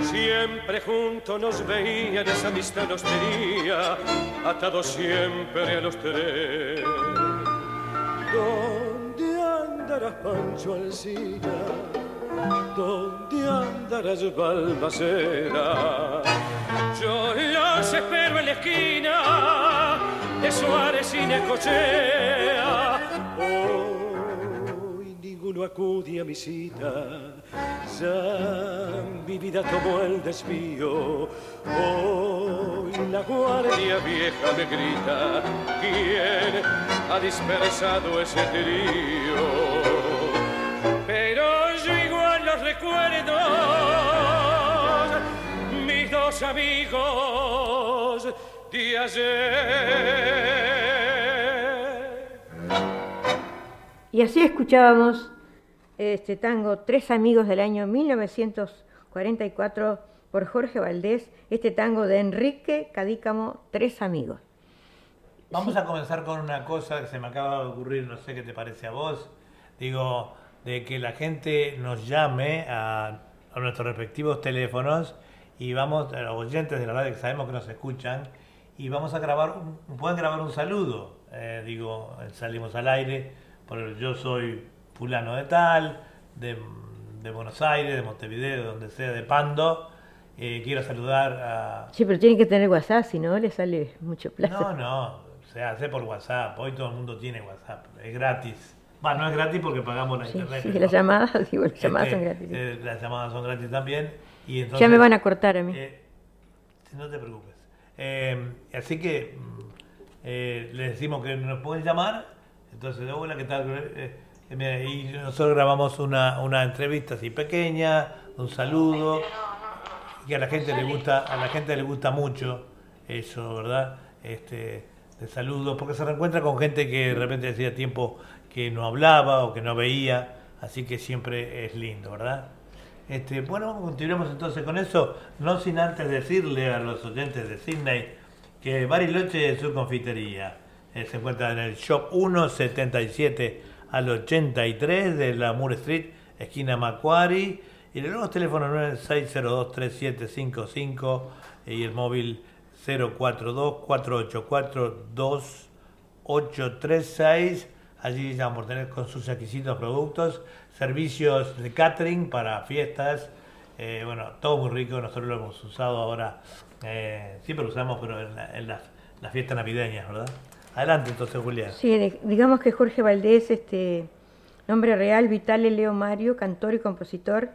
Siempre juntos nos veían, esa amistad nos tenía, atados siempre a los tres. ¿Dónde andarás, Pancho Alcina? ¿Dónde andarás, Balmaceda? Yo los espero en la esquina de Suárez y. Ninguno acude a mi cita, ya mi vida tomó el desvío. Hoy la guardia vieja me grita, ¿quién ha dispersado ese trío? Pero yo igual los recuerdo, mis dos amigos de ayer. Y así escuchábamos este tango Tres Amigos del año 1944 por Jorge Valdés, este tango de Enrique Cadícamo, Tres Amigos. Vamos a comenzar con una cosa que se me acaba de ocurrir, no sé qué te parece a vos. Digo, de que la gente nos llame a, a nuestros respectivos teléfonos y vamos, a los oyentes de la radio que sabemos que nos escuchan, y vamos a grabar, un, pueden grabar un saludo. Eh, digo, salimos al aire, por yo soy fulano de tal, de, de Buenos Aires, de Montevideo, de donde sea, de Pando. Eh, quiero saludar a... Sí, pero tiene que tener WhatsApp, si no le sale mucho plata. No, no, se hace por WhatsApp. Hoy todo el mundo tiene WhatsApp, es gratis. Bueno, no es gratis porque pagamos la Sí, internet. sí, las llamadas, digo, las llamadas este, son gratis. eh, las llamadas son gratis también. Y entonces, ya me van a cortar a mí. eh, no te preocupes. Eh, así que mm, les decimos que nos pueden llamar. Entonces, hola, ¿qué tal? Y nosotros grabamos una, una entrevista así pequeña, un saludo. Y a la gente le gusta, a la gente le gusta mucho eso, ¿verdad? Este, de saludos, porque se reencuentra con gente que de repente hacía tiempo que no hablaba o que no veía, así que siempre es lindo, ¿verdad? Este, bueno, continuemos entonces con eso, no sin antes decirle a los oyentes de Sydney que Bariloche es su confitería. Eh, se encuentra en el Shop 177 al 83 de la Moore Street, esquina Macquarie. Y el nuevo teléfono 9602-3755 y el móvil 042-484-2836. Allí vamos a tener con sus exquisitos productos, servicios de catering para fiestas. eh, bueno, todo muy rico. Nosotros lo hemos usado ahora, eh, siempre lo usamos, pero en, la- en las, las fiestas navideñas, ¿verdad? Adelante entonces, Julián. Sí, digamos que Jorge Valdés, este nombre real, Vitale Leo Mario, cantor y compositor,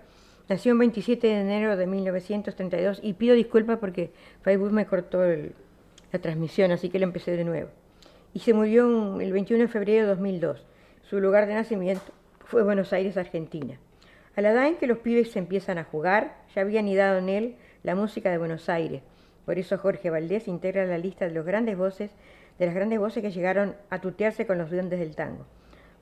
nació el 27 de enero de 1932 y pido disculpas porque Facebook me cortó el- la transmisión, así que lo empecé de nuevo. Y se murió un- el 21 de febrero de 2002. Su lugar de nacimiento fue Buenos Aires, Argentina. A la edad en que los pibes se empiezan a jugar, ya había anidado en él la música de Buenos Aires. Por eso Jorge Valdés integra la lista de los grandes voces, de las grandes voces que llegaron a tutearse con los duendes del tango.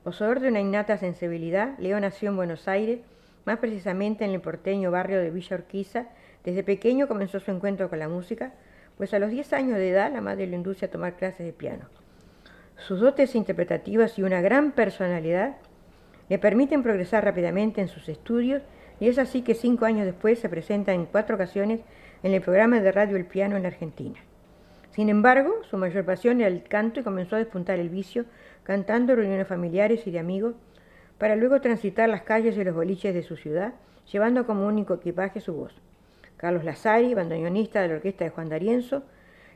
Poseedor de una innata sensibilidad, Leo nació en Buenos Aires, más precisamente en el porteño barrio de Villa Urquiza. Desde pequeño comenzó su encuentro con la música, pues a los 10 años de edad la madre lo induce a tomar clases de piano. Sus dotes interpretativas y una gran personalidad le permiten progresar rápidamente en sus estudios y es así que cinco años después se presenta en cuatro ocasiones en el programa de radio El Piano en Argentina. Sin embargo, su mayor pasión era el canto y comenzó a despuntar el vicio cantando reuniones familiares y de amigos para luego transitar las calles y los boliches de su ciudad, llevando como único equipaje su voz. Carlos Lazari, bandoneonista de la orquesta de Juan D'Arienzo,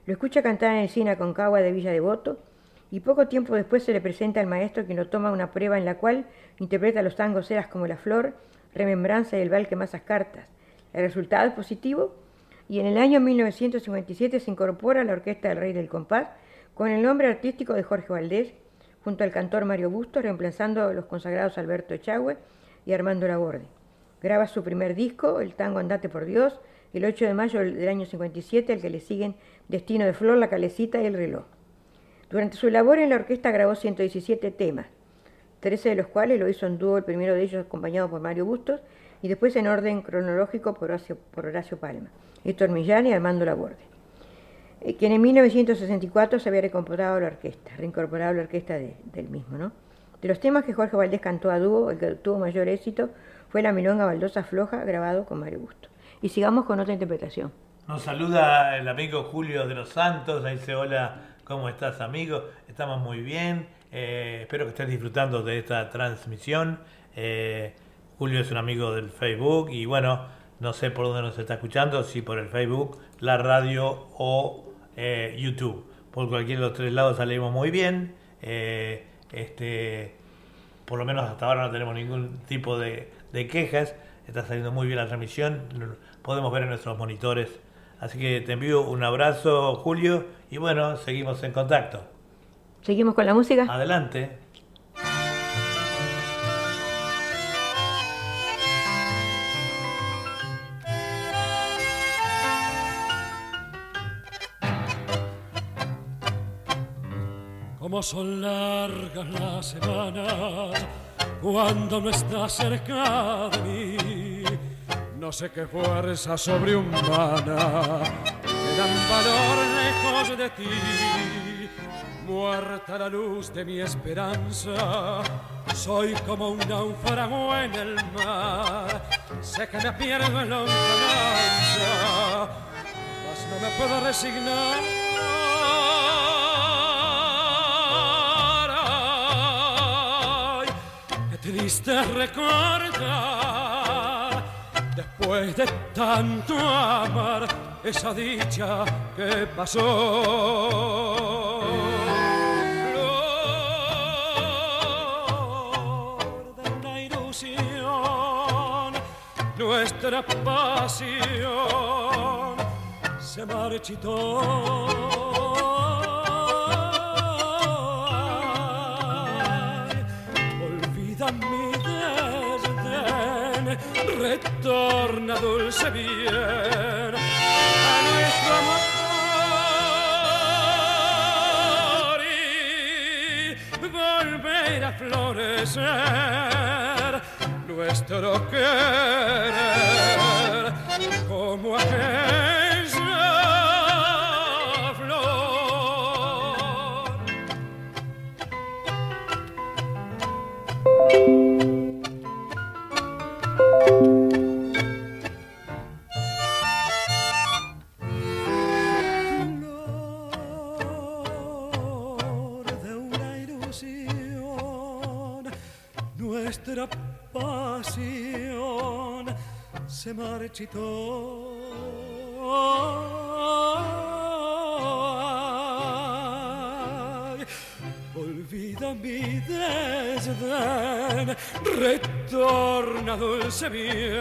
lo escucha cantar en el cine Concagua de Villa Devoto y poco tiempo después se le presenta al maestro quien lo toma una prueba en la cual interpreta los tangos Eras como la flor, Remembranza y el Val que masas cartas. El resultado es positivo y en el año 1957 se incorpora a la Orquesta del Rey del Compás con el nombre artístico de Jorge Valdés, junto al cantor Mario Busto, reemplazando a los consagrados Alberto Echagüe y Armando Laborde. Graba su primer disco, el tango Andate por Dios, el 8 de mayo del año 57, al que le siguen Destino de Flor, La Calecita y El Reloj. Durante su labor en la orquesta grabó 117 temas, 13 de los cuales lo hizo en dúo, el primero de ellos acompañado por Mario Bustos, y después en orden cronológico por Horacio, Palma, Héctor Millán y Armando Laborde, eh, quien en 1964 se había recomporado a la orquesta, reincorporado a la orquesta del mismo. ¿no? De los temas que Jorge Valdés cantó a dúo, el que tuvo mayor éxito fue la milonga Baldosa Floja, grabado con Mario Bustos. Y sigamos con otra interpretación. Nos saluda el amigo Julio de los Santos, ahí dice hola, ¿cómo estás amigo? Estamos muy bien, eh, espero que estés disfrutando de esta transmisión. Eh, Julio es un amigo del Facebook y bueno, no sé por dónde nos está escuchando, si por el Facebook, la radio o eh, YouTube. Por cualquiera de los tres lados salimos muy bien. este, por lo menos hasta ahora no tenemos ningún tipo de, de quejas. Está saliendo muy bien la transmisión. Podemos ver en nuestros monitores. Así que te envío un abrazo, Julio. Y bueno, seguimos en contacto. ¿Seguimos con la música? Adelante. Son largas las semanas cuando no estás cerca de mí. No sé qué fuerza sobrehumana me dan valor lejos de ti muerta la luz de mi esperanza. Soy como un náufrago en el mar, sé que me pierdo en la lontananza, mas no me puedo resignar. Triste recordar, después de tanto amar, esa dicha que pasó. nuestra pasión se marchitó. Retorna dulce bien a nuestro amor y volver a florecer nuestro querer como aquella marchitó. Olvida mi desdén, retorna dulce bien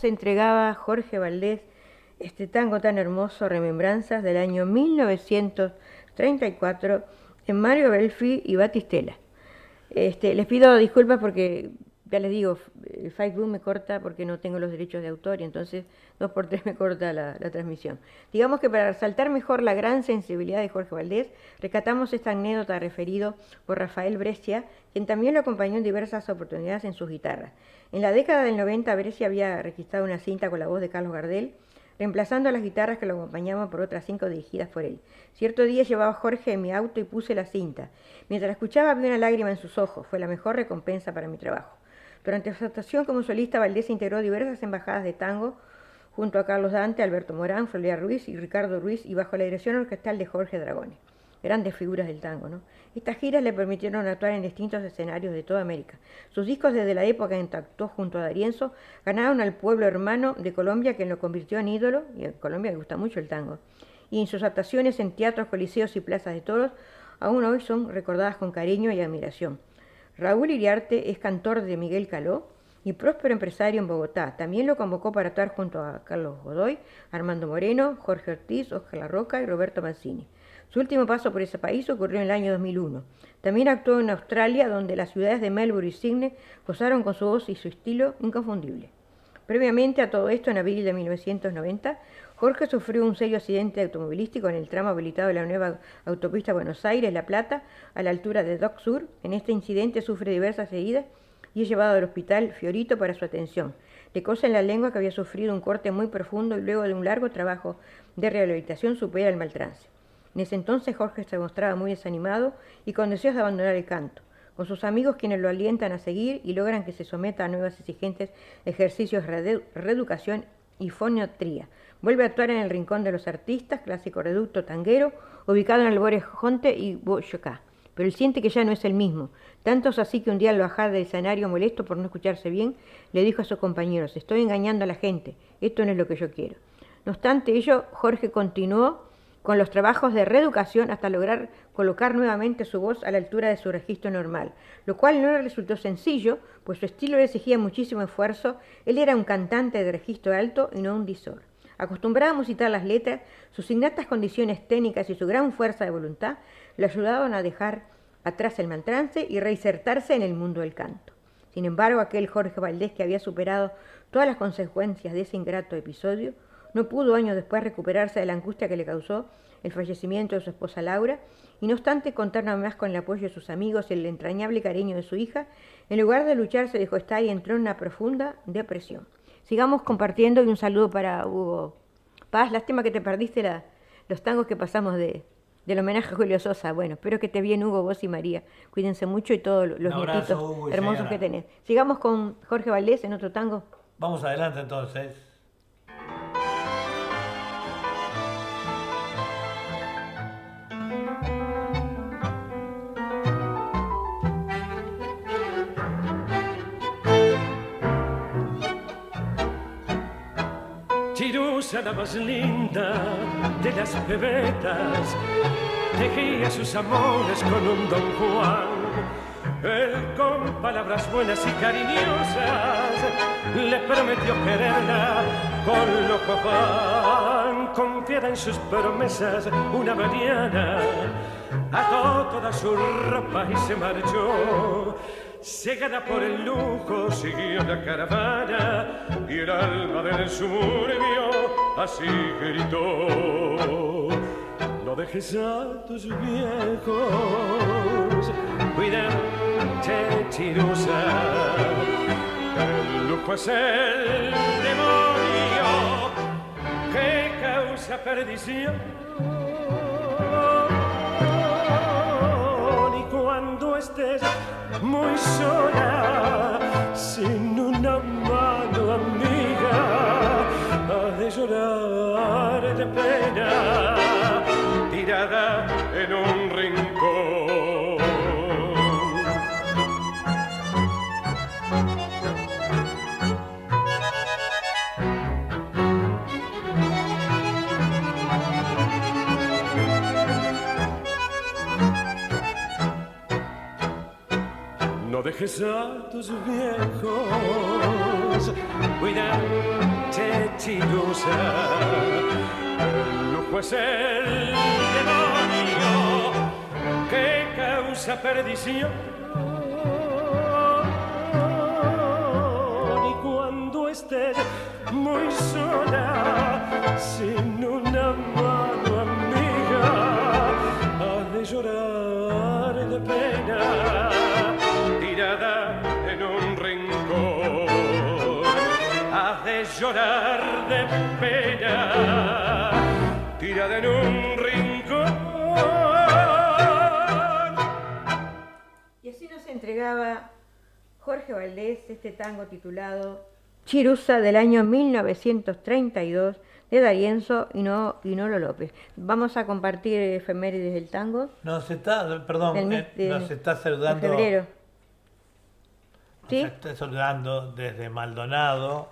Nos entregaba Jorge Valdés este tango tan hermoso, Remembranzas del año 1934, este, Mario Belfi y Batistela. Este, les pido disculpas porque ya les digo, Facebook me corta porque no tengo los derechos de autor y entonces dos por tres me corta la, transmisión. Digamos que para resaltar mejor la gran sensibilidad de Jorge Valdés, recatamos esta anécdota referido por Rafael Brescia, quien también lo acompañó en diversas oportunidades en sus guitarras. En la década del 90, Brescia había registrado una cinta con la voz de Carlos Gardel, reemplazando a las guitarras que lo acompañaban por otras cinco dirigidas por él. Cierto día llevaba a Jorge en mi auto y puse la cinta. Mientras escuchaba vi una lágrima en sus ojos. Fue la mejor recompensa para mi trabajo. Durante su actuación como solista, Valdés integró diversas embajadas de tango junto a Carlos Dante, Alberto Morán, Floria Ruiz y Ricardo Ruiz y bajo la dirección orquestal de Jorge Dragone. Grandes figuras del tango. Estas giras le permitieron actuar en distintos escenarios de toda América. Sus discos desde la época en que actuó junto a Darienzo ganaron al pueblo hermano de Colombia, quien lo convirtió en ídolo, y a Colombia le gusta mucho el tango. Y en sus actuaciones en teatros, coliseos y plazas de toros, aún hoy son recordadas con cariño y admiración. Raúl Iriarte es cantor de Miguel Caló y próspero empresario en Bogotá. También lo convocó para actuar junto a Carlos Godoy, Armando Moreno, Jorge Ortiz, Oscar La Roca y Roberto Mancini. Su último paso por ese país ocurrió en el año 2001. También actuó en Australia, donde las ciudades de Melbourne y Sydney gozaron con su voz y su estilo inconfundible. Previamente a todo esto, en abril de 1990, Jorge sufrió un serio accidente automovilístico en el tramo habilitado de la nueva autopista Buenos Aires-La Plata, a la altura de Dock Sur. En este incidente sufre diversas heridas y es llevado al hospital Fiorito para su atención. Le cosa en la lengua que había sufrido un corte muy profundo y luego de un largo trabajo de rehabilitación supera el maltrance. En ese entonces Jorge se mostraba muy desanimado y con deseos de abandonar el canto, con sus amigos quienes lo alientan a seguir y logran que se someta a nuevos exigentes ejercicios de reeducación y foniatría, Vuelve a actuar en el Rincón de los Artistas, clásico reducto tanguero, ubicado en el Jonte y Boyacá. Pero él siente que ya no es el mismo. Tanto es así que un día al bajar del escenario molesto por no escucharse bien, le dijo a sus compañeros, estoy engañando a la gente, esto no es lo que yo quiero. No obstante ello, Jorge continuó con los trabajos de reeducación hasta lograr colocar nuevamente su voz a la altura de su registro normal, lo cual no le resultó sencillo, pues su estilo le exigía muchísimo esfuerzo, él era un cantante de registro alto y no un disor. Acostumbrado a musitar las letras, sus innatas condiciones técnicas y su gran fuerza de voluntad le ayudaban a dejar atrás el mantrance y reinsertarse en el mundo del canto. Sin embargo, aquel Jorge Valdés que había superado todas las consecuencias de ese ingrato episodio, no pudo años después recuperarse de la angustia que le causó el fallecimiento de su esposa Laura, y no obstante contar nada más con el apoyo de sus amigos y el entrañable cariño de su hija, en lugar de luchar se dejó estar y entró en una profunda depresión sigamos compartiendo y un saludo para Hugo Paz. Lástima que te perdiste la, los tangos que pasamos de, del homenaje a Julio Sosa. Bueno, espero que esté bien Hugo, vos y María. Cuídense mucho y todos los nietitos hermosos que tenés. Sigamos con Jorge Valdés en otro tango. Vamos adelante entonces. Chirusa, la más linda de las bebetas, tejía sus amores con un don Juan. Él con palabras buenas y cariñosas le prometió quererla con loco pan. Confiada en sus promesas, una mañana ató toda su ropa y se marchó Cegada por el lujo, siguió la caravana y el alma del suburbio así gritó. No dejes a tus viejos, cuídate, chirusa. El lujo es el demonio que causa perdición. Cuando estés muy sola, sin una mano amiga, ha de llorar de pena, tirada No dejes a tus viejos, cuídate, chirusa. El lujo es el demonio que causa perdición. Y cuando estés muy sola, sin una mano amiga, has de llorar de pena, llorar de pena, tirada en un rincón. Y así nos entregaba Jorge Valdés este tango titulado Chirusa del año 1932 de Darienzo y no y Nolo López. Vamos a compartir efemérides del tango Nos está, perdón, del eh, de, nos está saludando. ¿Sí? está saludando desde Maldonado,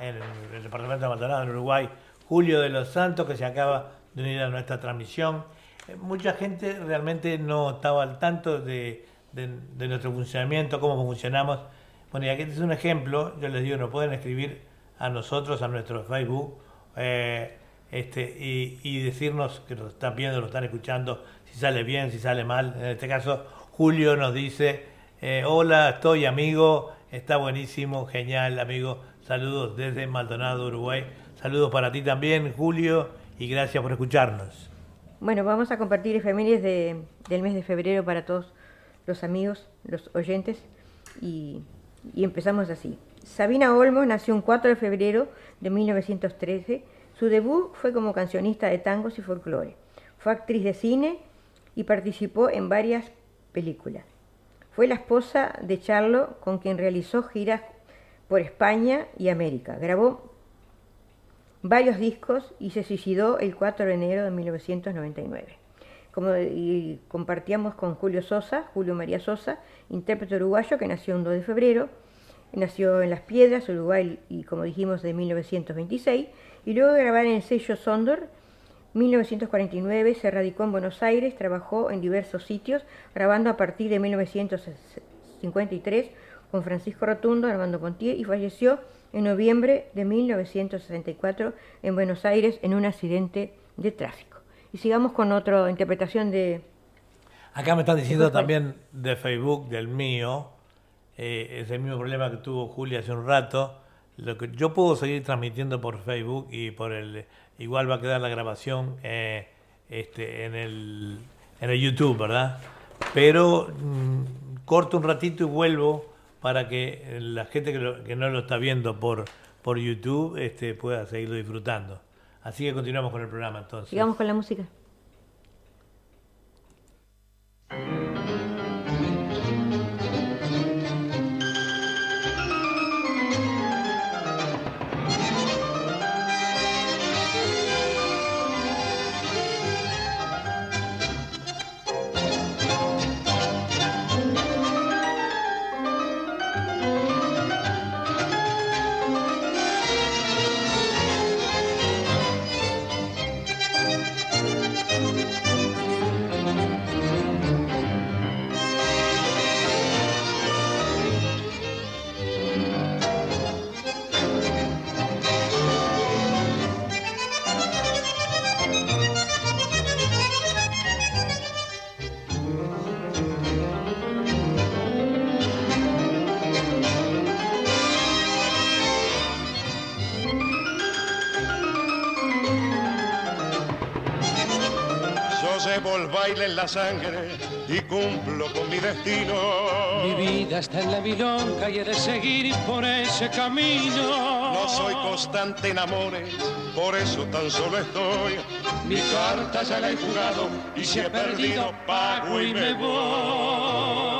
en, el departamento de Maldonado, en Uruguay, Julio de los Santos, que se acaba de unir a nuestra transmisión. Eh, Mucha gente realmente no estaba al tanto de, de- nuestro funcionamiento, cómo funcionamos. Bueno, y aquí es un ejemplo, yo les digo, nos pueden escribir a nosotros, a nuestro Facebook, eh, este, y, y decirnos que nos están viendo, nos están escuchando, si sale bien, si sale mal. En este caso, Julio nos dice, eh, hola, estoy amigo, está buenísimo, genial amigo, saludos desde Maldonado, Uruguay. Saludos para ti también, Julio, y gracias por escucharnos. Bueno, vamos a compartir efemérides de- del mes de febrero para todos los amigos, los oyentes, y, y empezamos así. Sabina Olmos nació un 4 de febrero de 1913. Su debut fue como cancionista de tangos y folclore. Fue actriz de cine y participó en varias películas. Fue la esposa de Charlo, con quien realizó giras por España y América. Grabó varios discos y se suicidó el 4 de enero de 1999. Como y compartíamos con Julio Sosa, Julio María Sosa, intérprete uruguayo que nació un 2 de febrero, nació en Las Piedras, Uruguay, y como dijimos, de 1926, y luego grabar en el sello Sondor, 1949 se radicó en Buenos Aires, trabajó en diversos sitios, grabando a partir de 1953 con Francisco Rotundo, Armando Pontier, y falleció en noviembre de 1964 en Buenos Aires en un accidente de tráfico. Y sigamos con otra interpretación de... Acá me están diciendo también de Facebook, del mío, eh, es el mismo problema que tuvo Julia hace un rato. Lo que yo puedo seguir transmitiendo por Facebook y por el igual va a quedar la grabación eh, este, en el en el YouTube, ¿verdad? Pero mm, corto un ratito y vuelvo para que la gente que, lo- que no lo está viendo por por YouTube este, pueda seguirlo disfrutando. Así que continuamos con el programa entonces. Sigamos con la música. Llevo el baile en la sangre y cumplo con mi destino. Mi vida está en la milonga y he de seguir por ese camino. No soy constante en amores, por eso tan solo estoy. Mi carta ya la he jugado y si he perdido pago y me voy.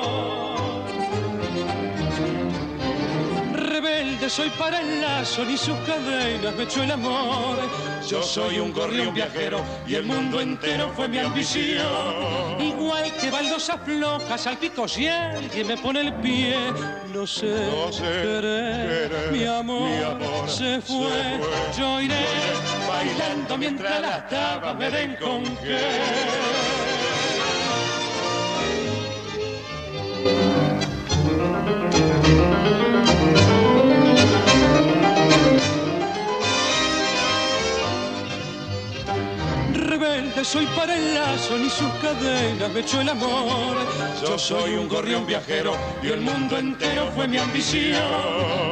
Rebelde soy para el lazo, ni sus cadenas me echó el amor. Yo soy un gorrión viajero y el mundo entero fue mi ambición. Igual que baldosas flojas al pico si alguien me pone el pie. No sé, No sé querer, querer, mi, amor mi amor se, fue. se fue. Yo iré bailando mientras las tabas me den con qué. Soy para el lazo, ni sus cadenas me echó el amor. Yo soy un gorrión viajero y el mundo entero fue mi ambición.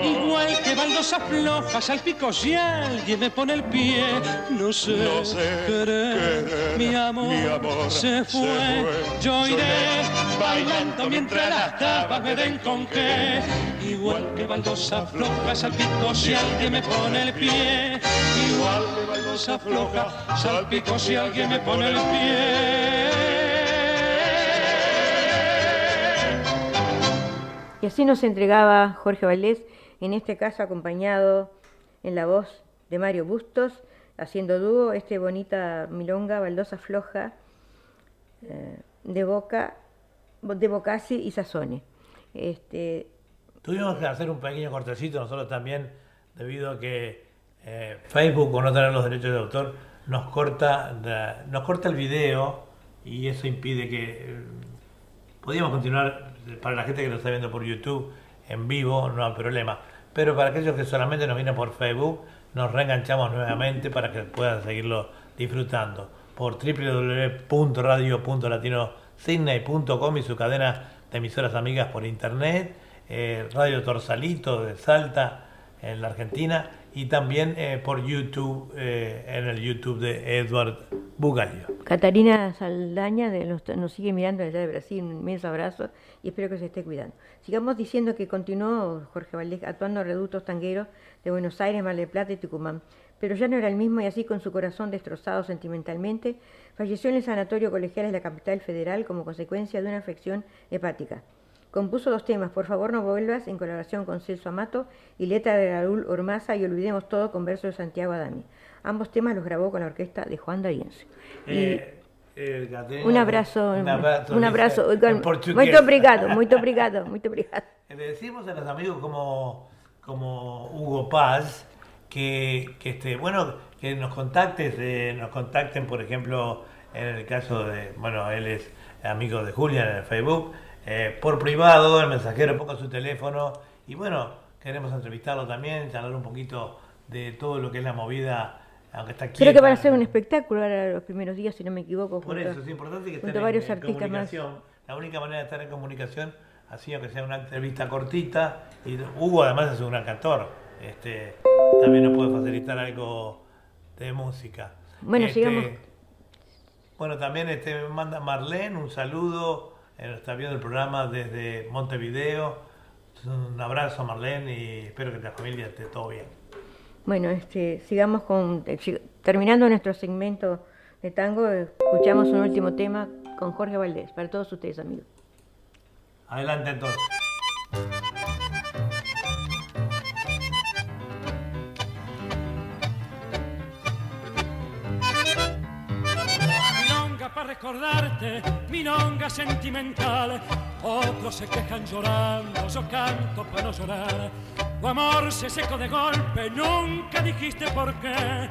Igual que baldosas flojas al pico si alguien me pone el pie, no sé, No sé querer, querer, mi amor, mi amor se, fue. se fue. Yo iré Iré bailando mientras las tapas me den con qué. Igual que baldosas flojas al pico si alguien me pone el pie. Igual que baldosa floja salpico si alguien me pone el pie. Y así nos entregaba Jorge Valdés, en este caso acompañado en la voz de Mario Bustos, haciendo dúo este bonita milonga, baldosa floja, eh, de Boca, de Bocasi y Sazone. Este, Tuvimos que hacer un pequeño cortecito nosotros también, debido a que eh, Facebook, por no tener los derechos de autor, nos corta, nos corta el video y eso impide que... eh, podíamos continuar, eh, para la gente que lo está viendo por YouTube, en vivo, no hay problema. Pero para aquellos que solamente nos vienen por Facebook, nos reenganchamos nuevamente para que puedan seguirlo disfrutando por www.radio.latinosydney.com y su cadena de emisoras amigas por internet, eh, Radio Torsalito de Salta en la Argentina y también eh, por YouTube, eh, en el YouTube de Edward Bugalio. Catarina Saldaña de- nos, nos sigue mirando allá de Brasil, un inmenso abrazo y espero que se esté cuidando. Sigamos diciendo que continuó Jorge Valdés actuando en reductos tangueros de Buenos Aires, Mar del Plata y Tucumán, pero ya no era el mismo y así con su corazón destrozado sentimentalmente, falleció en el Sanatorio Colegial de la capital federal como consecuencia de una afección hepática. Compuso dos temas, Por favor no vuelvas, en colaboración con Celso Amato y letra de Raúl Ormaza y Olvidemos todo con verso de Santiago Adami. Ambos temas los grabó con la orquesta de Juan D'Arienzo. Eh, eh, un abrazo, un abrazo, un abrazo. Muito obrigado, muito obrigado, muito obrigado. Le decimos a los amigos como, como Hugo Paz que, que este, bueno, que nos contactes, eh, nos contacten, por ejemplo, en el caso de, bueno, él es amigo de Julián en el Facebook, eh, por privado, el mensajero ponga su teléfono y bueno, queremos entrevistarlo también, charlar un poquito de todo lo que es la movida, aunque está aquí. Creo que van a hacer un espectáculo ahora los primeros días, si no me equivoco. Por junto- eso es importante que estén varios en, en artistas más. comunicación. La única manera de estar en comunicación, así aunque sea una entrevista cortita, y Hugo además es un gran cantor, este, también nos puede facilitar algo de música. Bueno, Este, sigamos. Bueno, también este, me manda Marlene un saludo, está viendo el programa desde Montevideo. Un abrazo Marlene y espero que la familia esté todo bien. Bueno, este, sigamos con, eh, terminando nuestro segmento de tango, eh, escuchamos un último tema con Jorge Valdés, para todos ustedes amigos. Adelante entonces. Milonga sentimental. Otros se quejan llorando, yo canto para no llorar. Tu amor se secó de golpe, nunca dijiste por qué.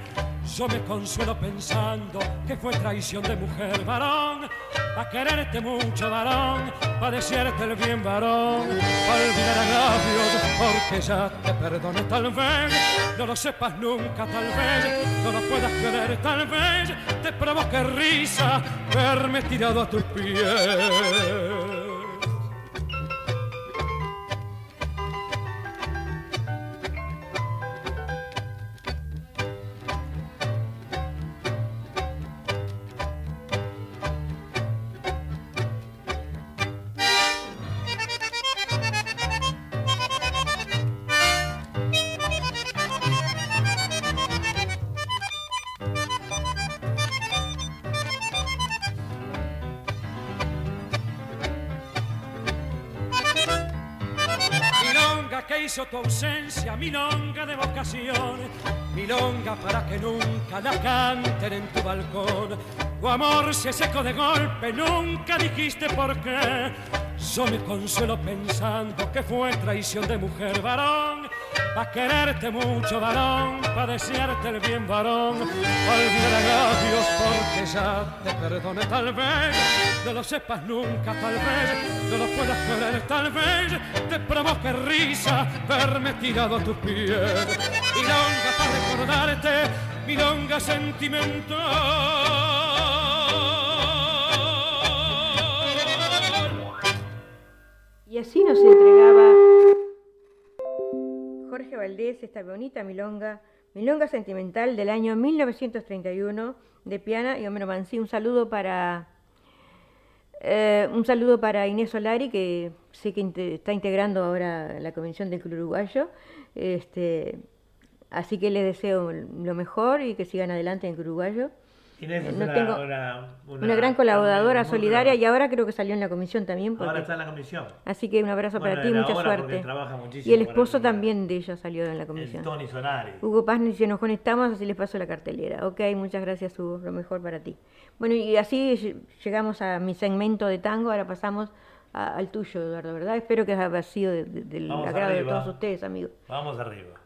Yo me consuelo pensando que fue traición de mujer, varón. Pa' quererte mucho, varón, pa' desearte el bien, varón. Pa' olvidar agravios, porque ya te perdoné tal vez. No lo sepas nunca, tal vez. No lo puedas creer, tal vez. Te provoque risa verme tirado a tus pies. Tu ausencia, milonga de vocación, milonga para que nunca la canten en tu balcón. Tu amor se secó de golpe, nunca dijiste por qué. Yo me consuelo pensando que fue traición de mujer, varón. Pa' quererte mucho, varón, pa' desearte el bien, varón. Olvidaré a Dios porque ya te perdone, tal vez. No lo sepas nunca, tal vez. No lo puedas querer, tal vez. Te provoque risa verme tirado a tus pies. Milonga para recordarte, milonga sentimental. Y así nos entregaba Jorge Valdés esta bonita milonga, milonga sentimental del año 1931 de Piana y Homero Mancí. Un saludo para eh, un saludo para Inés Solari, que sé que está integrando ahora la Convención del Club Uruguayo. Este, así que les deseo lo mejor y que sigan adelante en Uruguayo. Inés es No una, tengo- una- Una gran colaboradora solidaria y ahora creo que salió en la comisión también. porque- Ahora está en la comisión. Así que un abrazo Bueno, para ti, mucha suerte. Y el esposo el- también de ella salió en la El comisión. Tony Solari. Hugo Paz dice, nos conectamos, así les paso la cartelera. Ok, muchas gracias Hugo, lo mejor para ti. Bueno, y así ll- llegamos a mi segmento de tango, ahora pasamos a- al tuyo, Eduardo, ¿verdad? Espero que haya sido de- de- del Vamos agrado de todos ustedes, amigos. Vamos arriba.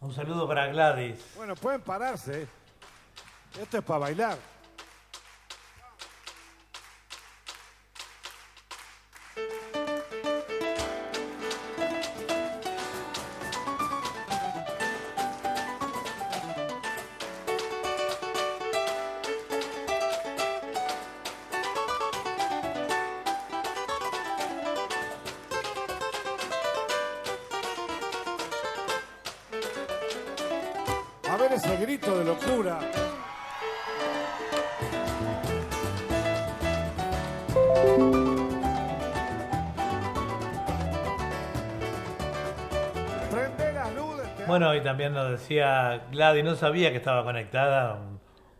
Un saludo para Gladys. Bueno, pueden pararse. Esto es para bailar. Y también nos decía Gladys, no sabía que estaba conectada.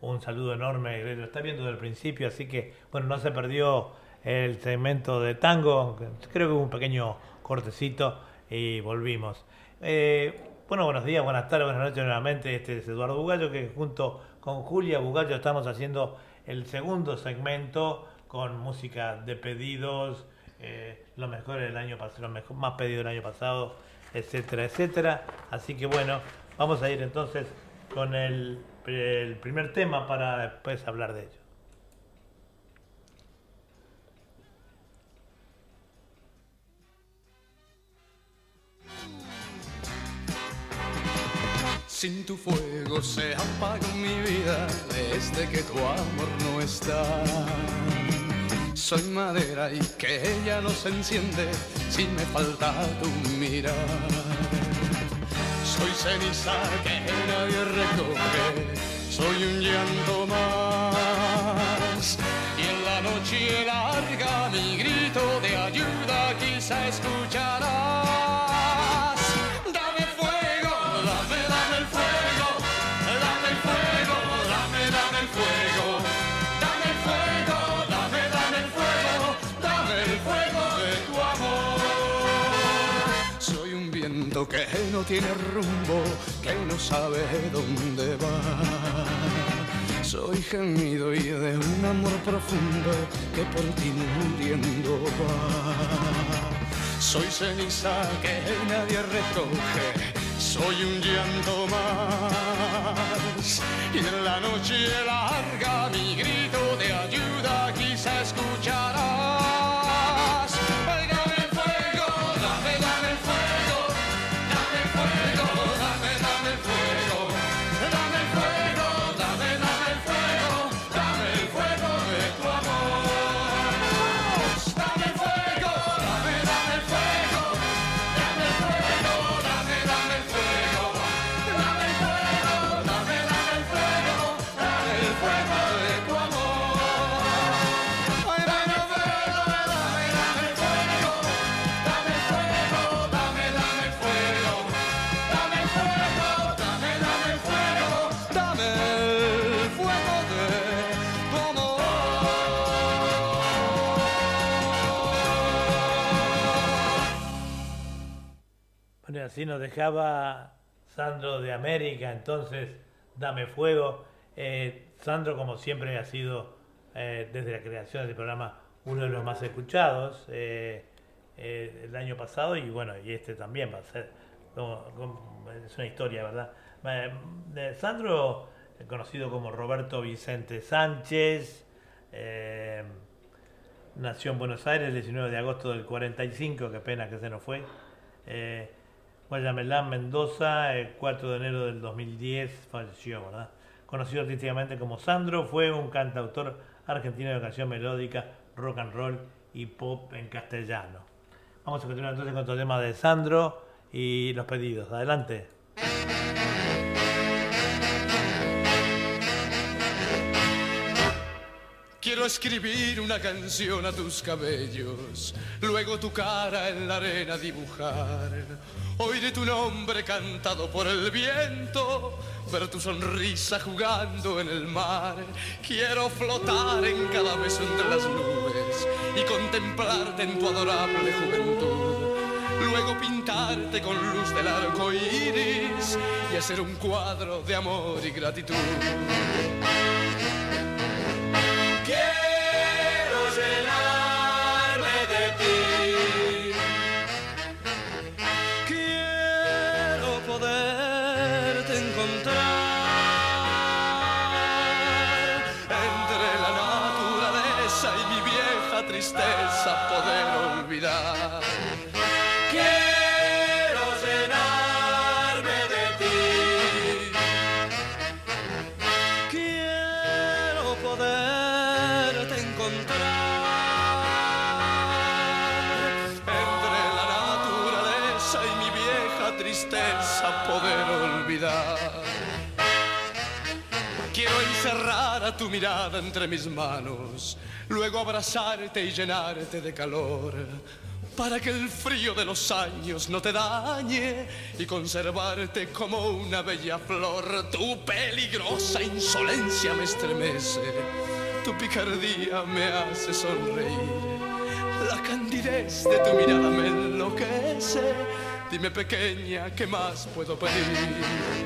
Un, saludo enorme, lo está viendo desde el principio, así que, bueno, no se perdió el segmento de tango, creo que hubo un pequeño cortecito y volvimos. Eh, bueno, buenos días, buenas tardes, buenas noches nuevamente. Este es Eduardo Bugallo, que junto con Julia Bugallo estamos haciendo el segundo segmento con música de pedidos, eh, lo mejor del año pasado, lo mejor, más pedido del año pasado, etcétera, etcétera. Así que bueno, vamos a ir entonces con el, el primer tema para después hablar de ello. Sin tu fuego se apagó mi vida desde que tu amor no está. Soy madera y que ella no se enciende si me falta tu mirar. Soy ceniza que nadie recoge, soy un llanto más. Y en la noche larga mi grito de ayuda quizá escucharás. Que no tiene rumbo, que no sabe dónde va. Soy gemido y de un amor profundo que por ti muriendo va. Soy ceniza que nadie recoge, soy un llanto más. Y en la noche larga mi grito de ayuda quizá escucharás. Así nos dejaba Sandro de América, entonces Dame Fuego. Eh, Sandro, como siempre, ha sido eh, desde la creación del programa uno de los más escuchados eh, el año pasado y bueno, y este también va a ser. es una historia, ¿verdad? Sandro, conocido como Roberto Vicente Sánchez, Nació en Buenos Aires el 19 de agosto del 45, qué pena que se nos fue. Guayamelán, Mendoza, el 4 de enero del 2010 falleció, ¿verdad? Conocido artísticamente como Sandro, fue un cantautor argentino de canción melódica, rock and roll y pop en castellano. Vamos a continuar entonces con otro tema de Sandro y los pedidos. Adelante. Quiero escribir una canción a tus cabellos, luego tu cara en la arena dibujar. Oiré tu nombre cantado por el viento, ver tu sonrisa jugando en el mar. Quiero flotar en cada beso entre las nubes y contemplarte en tu adorable juventud. Luego pintarte con luz del arco iris y hacer un cuadro de amor y gratitud. Quiero llenarme tristeza poder olvidar. Quiero encerrar a tu mirada entre mis manos, luego abrazarte y llenarte de calor, para que el frío de los años no te dañe y conservarte como una bella flor. Tu peligrosa insolencia me estremece, tu picardía me hace sonreír. La candidez de tu mirada me enloquece. Dime pequeña, ¿qué más puedo pedir?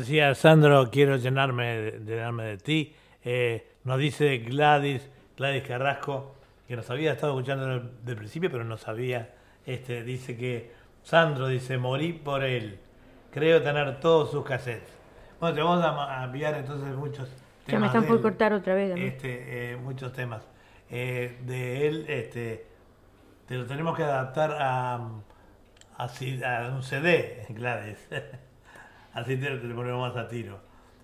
Decía Sandro, quiero llenarme de, llenarme de ti. Eh, nos dice Gladys, Gladys Carrasco, que nos había estado escuchando del, del principio, pero no sabía. Este, dice que Sandro dice, morí por él. Creo tener todos sus cassettes. Bueno, te vamos a, enviar entonces muchos temas. Ya me están por él. cortar otra vez. Este, eh, muchos temas. Eh, de él, este, te lo tenemos que adaptar a, a, a un CD, Gladys. Así te, te ponemos más a tiro.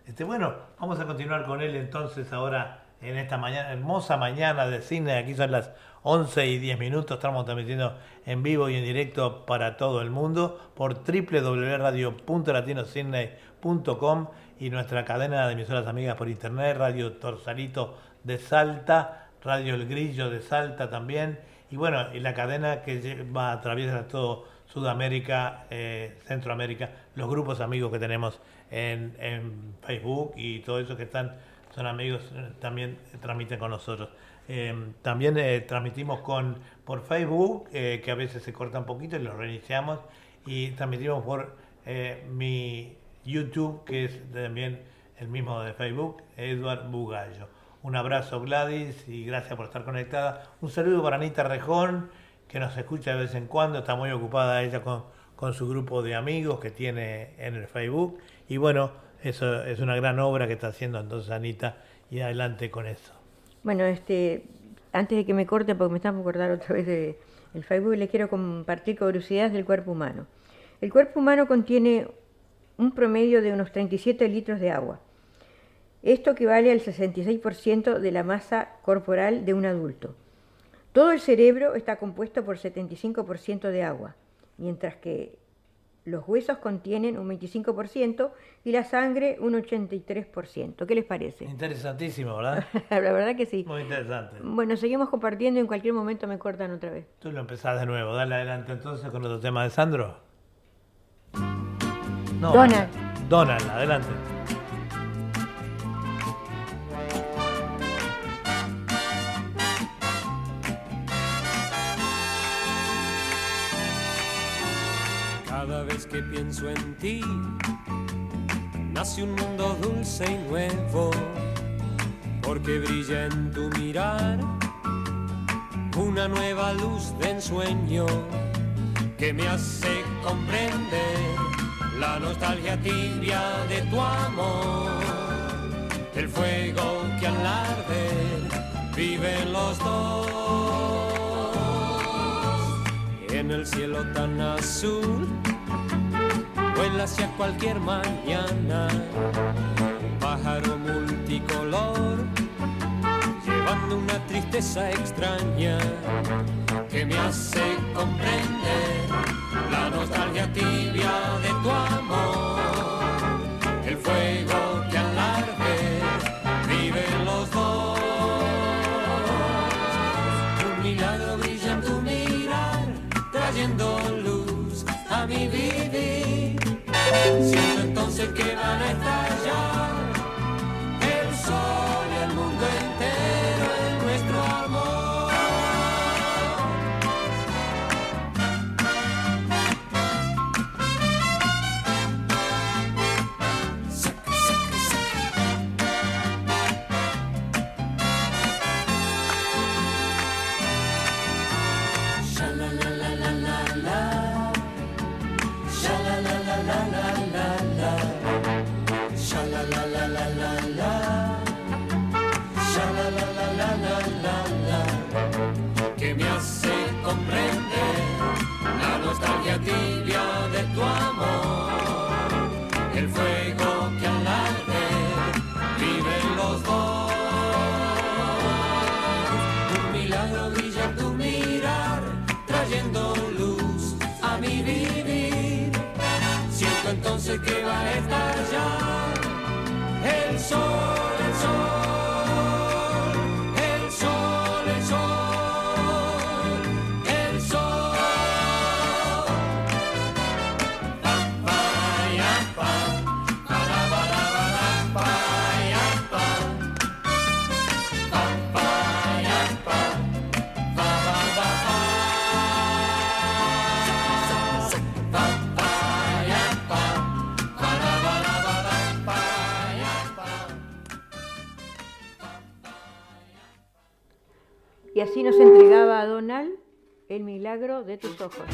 Este, bueno, vamos a continuar con él entonces ahora en esta mañana, hermosa mañana de cine. Aquí son las 11 y 10 minutos. Estamos transmitiendo en vivo y en directo para todo el mundo por www.radio.latinocine.com y nuestra cadena de emisoras amigas por internet, Radio Torsalito de Salta, Radio El Grillo de Salta también. Y bueno, y la cadena que lleva atraviesa todo Sudamérica, eh, Centroamérica, los grupos amigos que tenemos en, Facebook y todo eso que están, son amigos, eh, también transmiten con nosotros. Eh, también eh, transmitimos con por Facebook, eh, que a veces se corta un poquito y lo reiniciamos, y transmitimos por mi YouTube, que es también el mismo de Facebook, Edward Bugallo. Un abrazo Gladys y gracias por estar conectada. Un saludo para Anita Rejón, que nos escucha de vez en cuando, está muy ocupada ella con, con su grupo de amigos que tiene en el Facebook. Y bueno, eso es una gran obra que está haciendo entonces Anita y adelante con eso. Bueno, este, antes de que me corte, porque me están por cortar otra vez de, el Facebook, les quiero compartir curiosidades del cuerpo humano. El cuerpo humano contiene un promedio de unos 37 litros de agua. Esto equivale al 66% de la masa corporal de un adulto. Todo el cerebro está compuesto por 75% de agua, mientras que los huesos contienen un 25% y la sangre un 83%. ¿Qué les parece? Interesantísimo, ¿verdad? La verdad que sí. Muy interesante. Bueno, seguimos compartiendo y en cualquier momento me cortan otra vez. Tú lo empezás de nuevo. Dale adelante entonces con otro tema de Sandro. No, Donald. Donald, adelante. Pienso en ti, nace un mundo dulce y nuevo, porque brilla en tu mirar. Una nueva luz de ensueño que me hace comprender la nostalgia tibia de tu amor, el fuego que al arder viven los dos. En el cielo tan azul vuela hacia cualquier mañana. Un pájaro multicolor llevando una tristeza extraña que me hace comprender la nostalgia tibia de tu amor, Siento entonces que van a estallar el nos entregaba a Donald el milagro de tus ojos.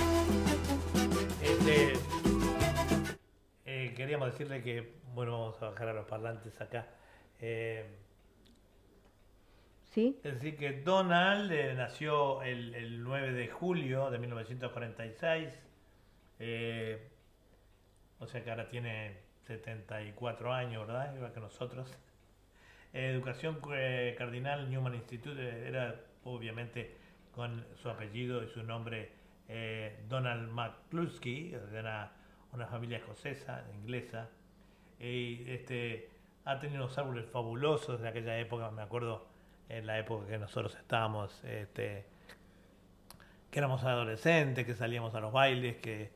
Este, eh, queríamos decirle que, bueno, vamos a bajar a los parlantes acá. Eh, ¿Sí? es decir, que Donald eh, nació el, el 9 de julio de 1946. eh, o sea que ahora tiene 74 años, ¿verdad? Igual que nosotros. Educación Cardinal Newman Institute era obviamente con su apellido y su nombre eh, Donald McCluskey, de una, una familia escocesa, inglesa. Y este, ha tenido unos árboles fabulosos de aquella época, me acuerdo en la época que nosotros estábamos, este, que éramos adolescentes, que salíamos a los bailes, que,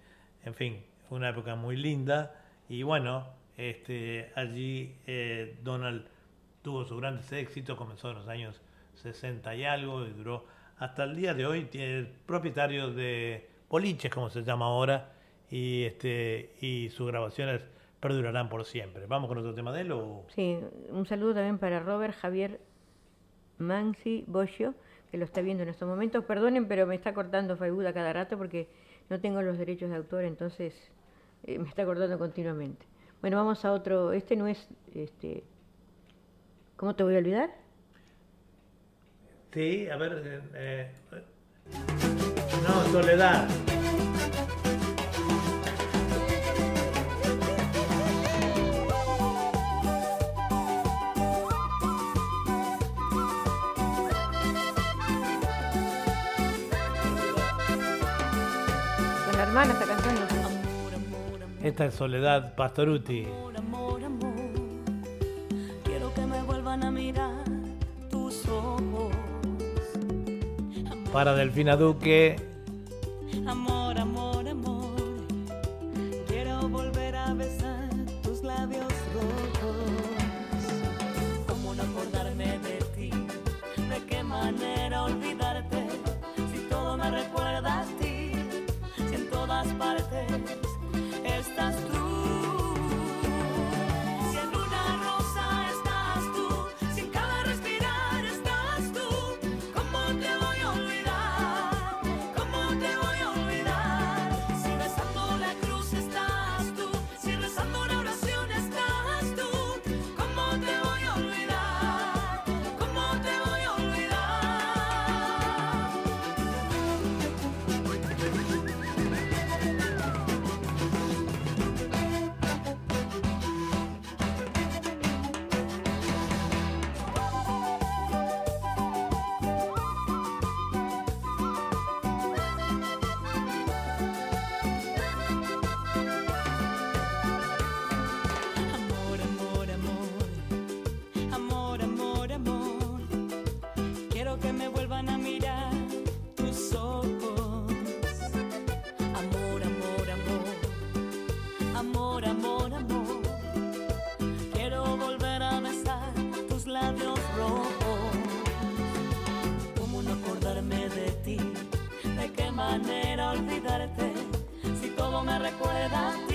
en fin, una época muy linda. Y bueno, este, allí eh, Donald tuvo sus grandes éxitos, comenzó en los años 60 y algo, y duró hasta el día de hoy. Tiene el propietario de Boliches, como se llama ahora, y, este, y sus grabaciones perdurarán por siempre. ¿Vamos con otro tema de él o...? Sí, un saludo también para Robert Javier Mansi Boschio, que lo está viendo en estos momentos. Perdonen, pero me está cortando Facebook cada rato porque no tengo los derechos de autor, entonces eh, me está cortando continuamente. Bueno, vamos a otro. Este no es. este ¿Cómo te voy a olvidar? Sí, a ver... eh, eh, no, Soledad. Con la hermana está cantando. Esta es Soledad Pastoruti. Para Delfina Duque, todo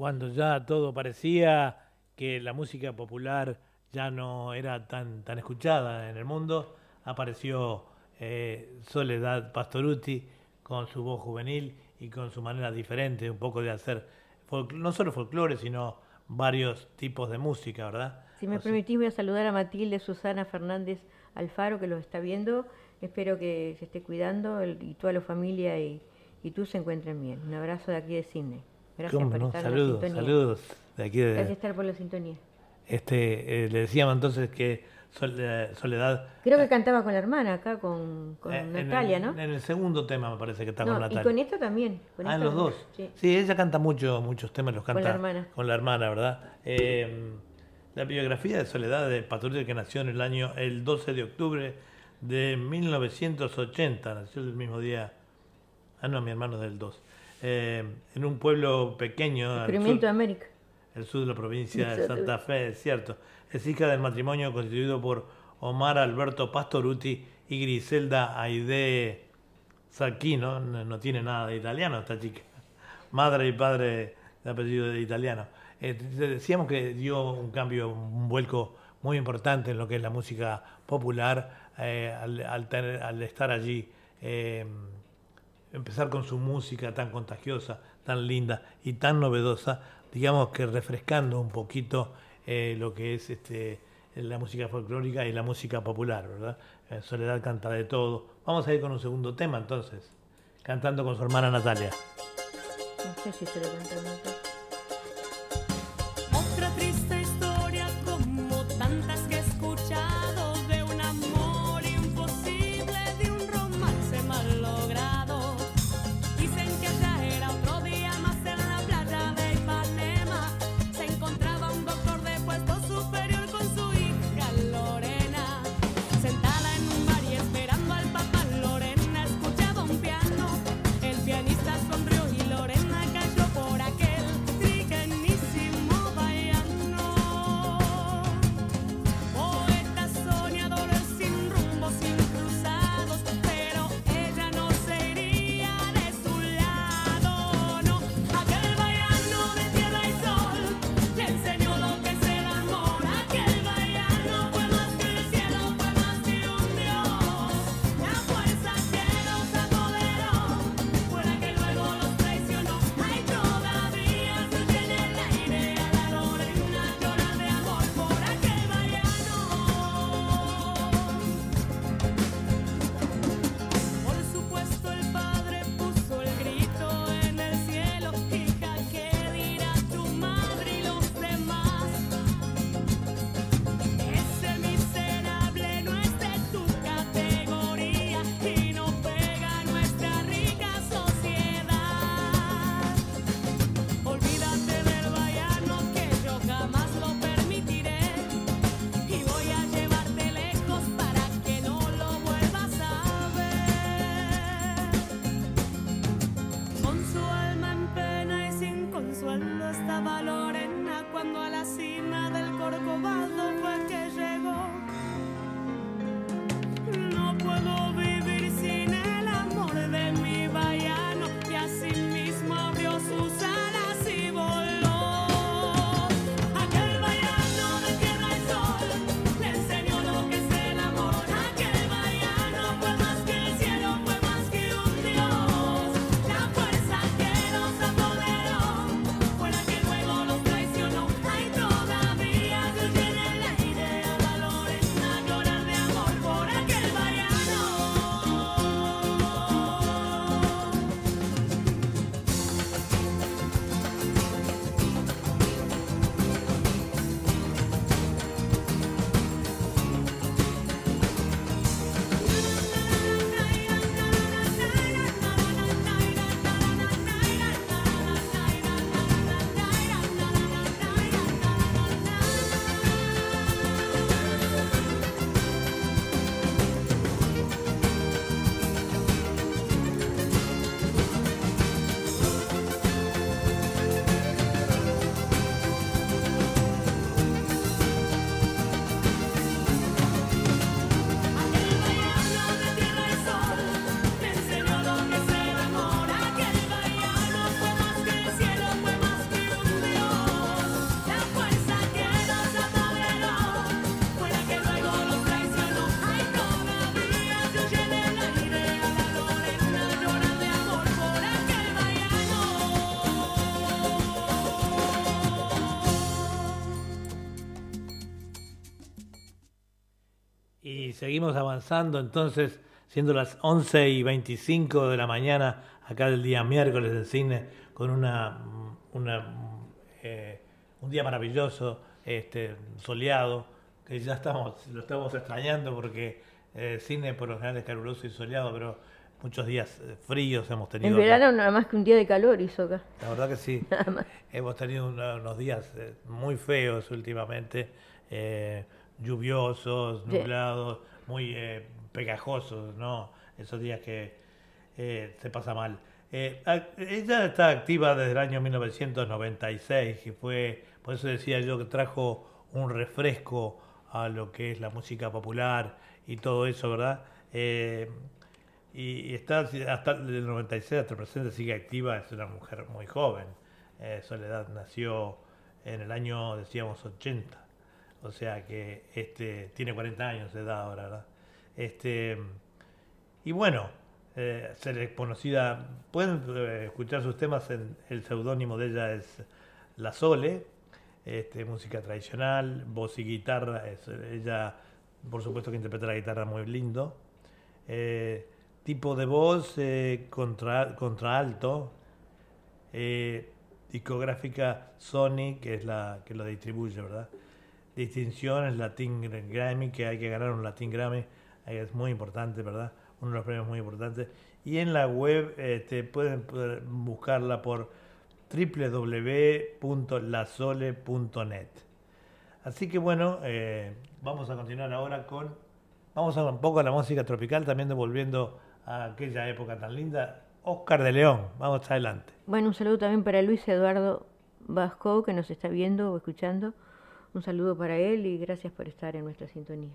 Cuando ya todo parecía que la música popular ya no era tan, tan escuchada en el mundo, apareció eh, Soledad Pastoruti con su voz juvenil y con su manera diferente, un poco de hacer no solo folclore, sino varios tipos de música, ¿verdad? Si me O sea, permitís, voy a saludar a Matilde Susana Fernández Alfaro, que los está viendo. Espero que se esté cuidando el- y toda la familia y, y tú se encuentren bien. Un abrazo de aquí de Sydney. Gracias ¿cómo por no? estar en la Saludos, saludos de aquí de, Gracias estar por la sintonía. Este, eh, le decíamos entonces que eh, Soledad Creo que cantaba con la hermana acá, con, con eh, en Natalia, el- ¿no? En el segundo tema me parece que está No, con y Natalia. con esto también. con ah, en los dos. Sí. Sí, ella canta mucho, muchos temas, los Con canta la hermana. con la hermana, ¿verdad? Eh, la biografía de Soledad de Paturita que nació en el año el 12 de octubre de 1980, nació el mismo día. Ah, no, mi hermano es del 2. Eh, en un pueblo pequeño, de América. el sur de la provincia de. Santa Fe, es cierto. Es hija del matrimonio constituido por Omar Alberto Pastoruti y Griselda Aide Sacchino, no, no tiene nada de italiano esta chica, madre y padre de apellido de italiano. Eh, decíamos que dio un cambio, un vuelco muy importante en lo que es la música popular eh, al, al tener- al estar allí. eh, empezar con su música tan contagiosa, tan linda y tan novedosa, digamos que refrescando un poquito eh, lo que es este, la música folclórica y la música popular, ¿verdad? Eh, Soledad canta de todo. Vamos a ir con un segundo tema entonces, cantando con su hermana Natalia. No sé si se lo cantaron. Otra seguimos avanzando, entonces, siendo las 11 y 25 de la mañana, acá del día miércoles del cine, con una, una, eh, un día maravilloso, este, soleado, que ya estamos, lo estamos extrañando porque eh, el cine por lo general es caluroso y soleado, pero muchos días eh, fríos hemos tenido. En acá. verano nada más que un día de calor hizo acá. La verdad que sí. Nada más. Hemos tenido unos días eh, muy feos últimamente, eh, lluviosos, Sí. nublados, muy eh, pegajosos, ¿no? Esos días que eh, se pasa mal. Eh, ella está activa desde el año 1996 y fue, por eso decía yo que trajo un refresco a lo que es la música popular y todo eso, ¿verdad? Eh, y, está hasta el 96 hasta el presente sigue activa, es una mujer muy joven. Eh, Soledad nació en el año, decíamos, 80. O sea que este tiene 40 años de edad ahora, ¿verdad? Este, y bueno, eh, ser es conocida, pueden eh, escuchar sus temas en el seudónimo de ella es La Sole, este, música tradicional, voz y guitarra, ella por supuesto que interpreta la guitarra muy lindo. Eh, tipo de voz eh, contra, discográfica Sony, que es la que lo distribuye, ¿verdad? Distinciones, Latin Grammy, que hay que ganar un Latin Grammy, es muy importante, ¿verdad? Uno de los premios muy importantes. Y en la web este, pueden, buscarla por www.lasole.net. Así que bueno, eh, vamos a continuar ahora con, vamos a un poco a la música tropical, también devolviendo a aquella época tan linda. Oscar de León, vamos adelante. Bueno, un saludo también para Luis Eduardo Vasco, que nos está viendo o escuchando. Un saludo para él y gracias por estar en nuestra sintonía.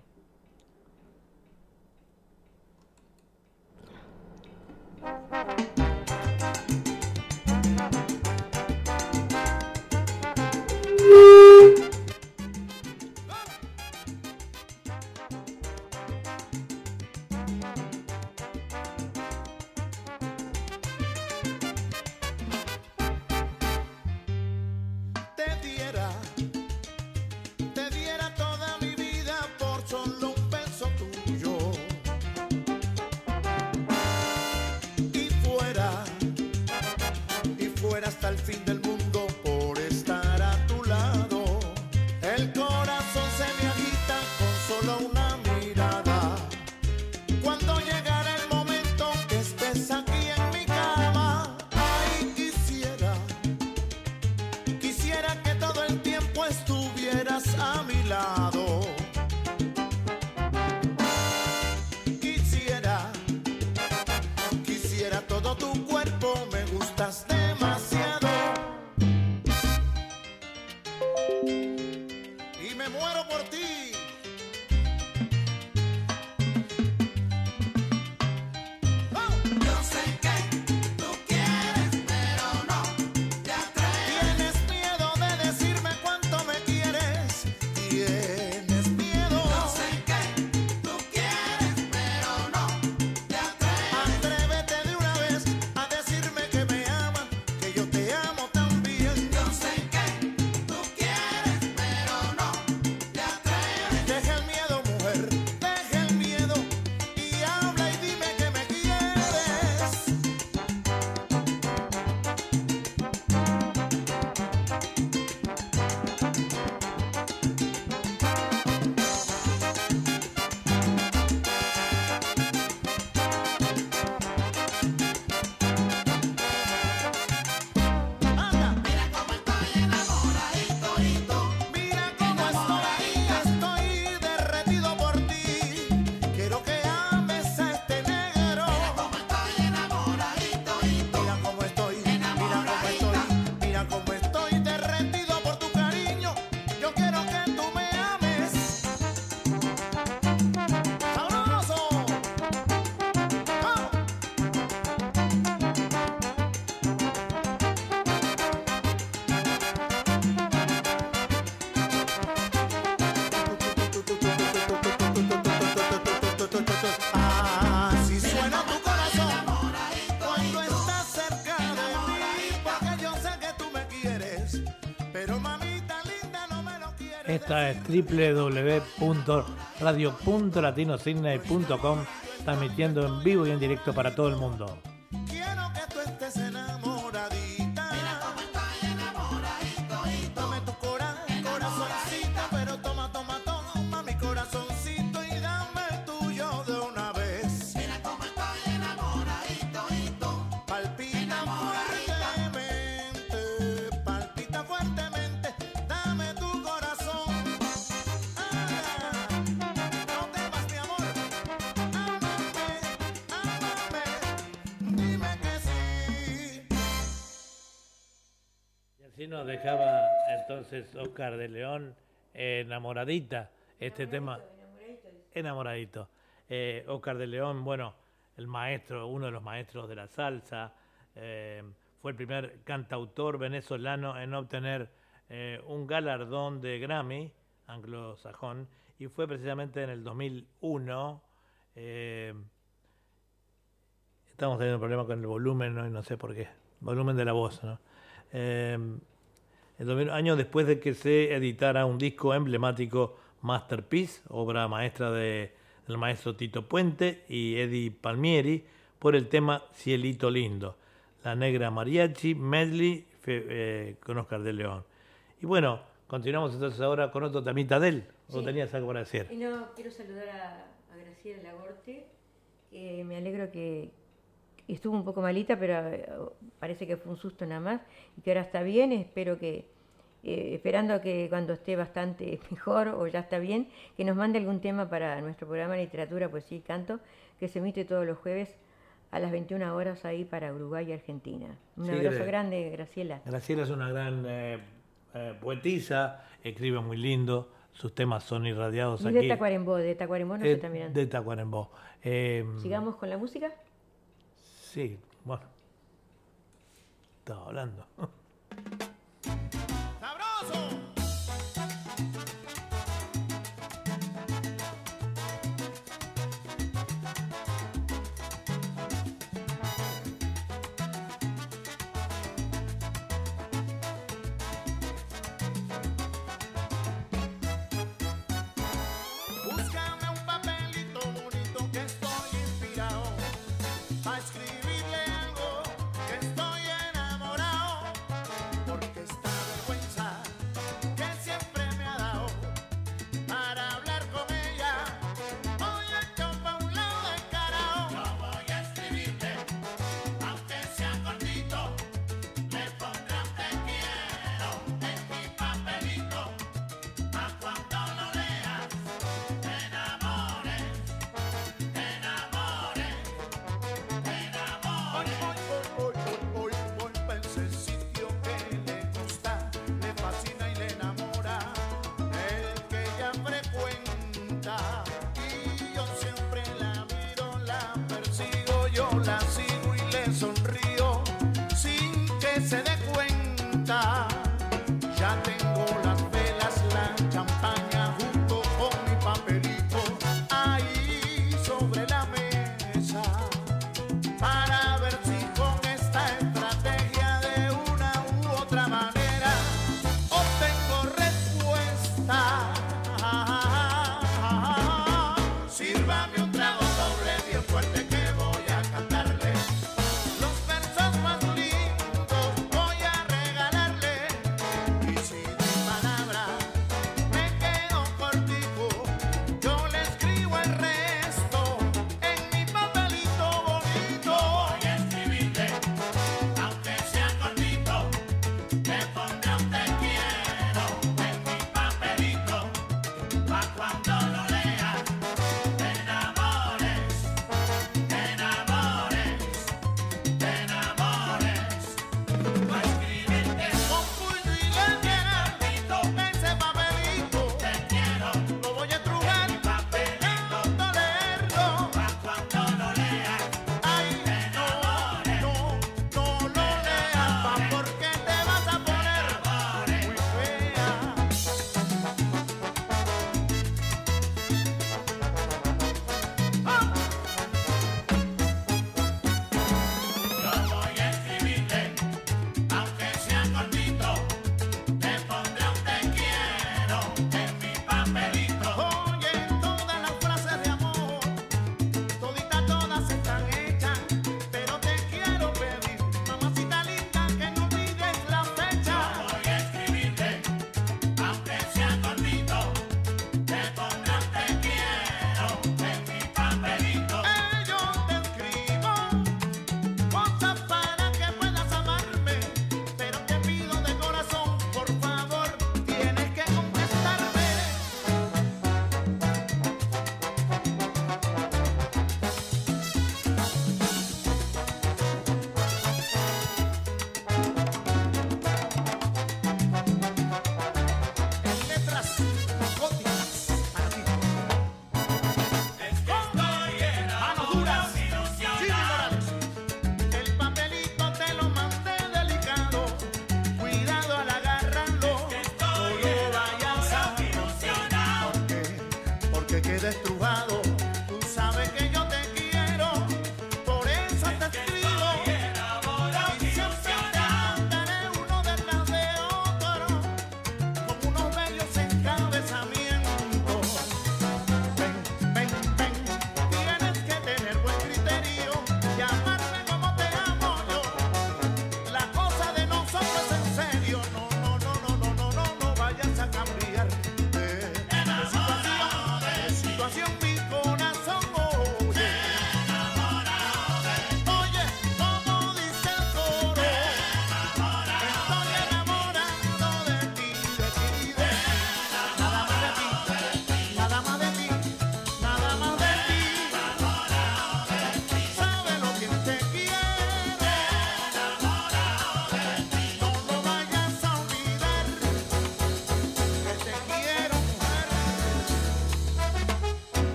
por ti. Es www.radio.latinosidney.com, transmitiendo en vivo y en directo para todo el mundo. Entonces Oscar de León eh, enamoradita este tema. Enamoradito. Eh, Oscar de León, bueno, el maestro, uno de los maestros de la salsa, eh, fue el primer cantautor venezolano en obtener eh, un galardón de Grammy anglosajón y fue precisamente en el 2001. eh, estamos teniendo un problema con el volumen, ¿no? Y no sé por qué. Volumen de la voz, ¿no? El 2000 años después de que se editara un disco emblemático Masterpiece, obra maestra de, del maestro Tito Puente y Eddie Palmieri, por el tema Cielito Lindo, La Negra Mariachi, Medley eh, con Oscar de León. Y bueno, continuamos entonces ahora con otro temita de él. ¿O Sí. tenías algo para decir? Y no, quiero saludar a, a Graciela Lagorte, que me alegro que estuvo un poco malita, pero eh, parece que fue un susto nada más, y que ahora está bien, espero que, eh, esperando que cuando esté bastante mejor o ya está bien, que nos mande algún tema para nuestro programa de literatura, poesía y canto, que se emite todos los jueves a las 21 horas ahí para Uruguay y Argentina. Un Sí, abrazo grande, Graciela. Graciela es una gran eh, poetisa, escribe muy lindo, sus temas son irradiados Y aquí. de Tacuarembó, de Tacuarembó no se Eh, está mirando. de Tacuarembó. Eh, Sigamos con la música. Sí, bueno. Estaba hablando.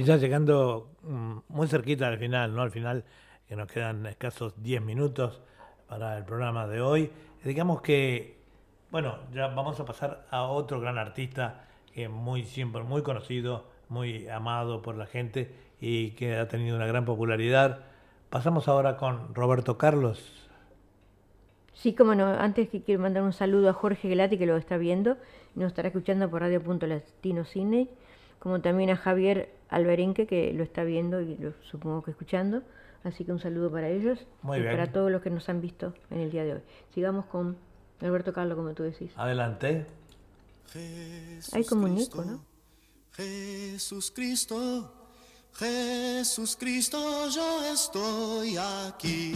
Y ya llegando mm, muy cerquita al final, ¿no? Al final, que nos quedan escasos 10 minutos para el programa de hoy. Digamos que, bueno, ya vamos a pasar a otro gran artista que muy siempre muy conocido, muy amado por la gente y que ha tenido una gran popularidad. Pasamos ahora con Roberto Carlos. Sí, como no, antes que quiero mandar un saludo a Jorge Gelati que lo está viendo nos estará escuchando por Radio Punto Latino Cine, como también a Javier Alberenque que lo está viendo y lo supongo que escuchando. Así que un saludo para ellos Muy y bien. para todos los que nos han visto en el día de hoy. Sigamos con Alberto Carlos, como tú decís. Adelante. Hay como un eco, ¿no? Jesús Cristo, Jesús Cristo, yo estoy aquí.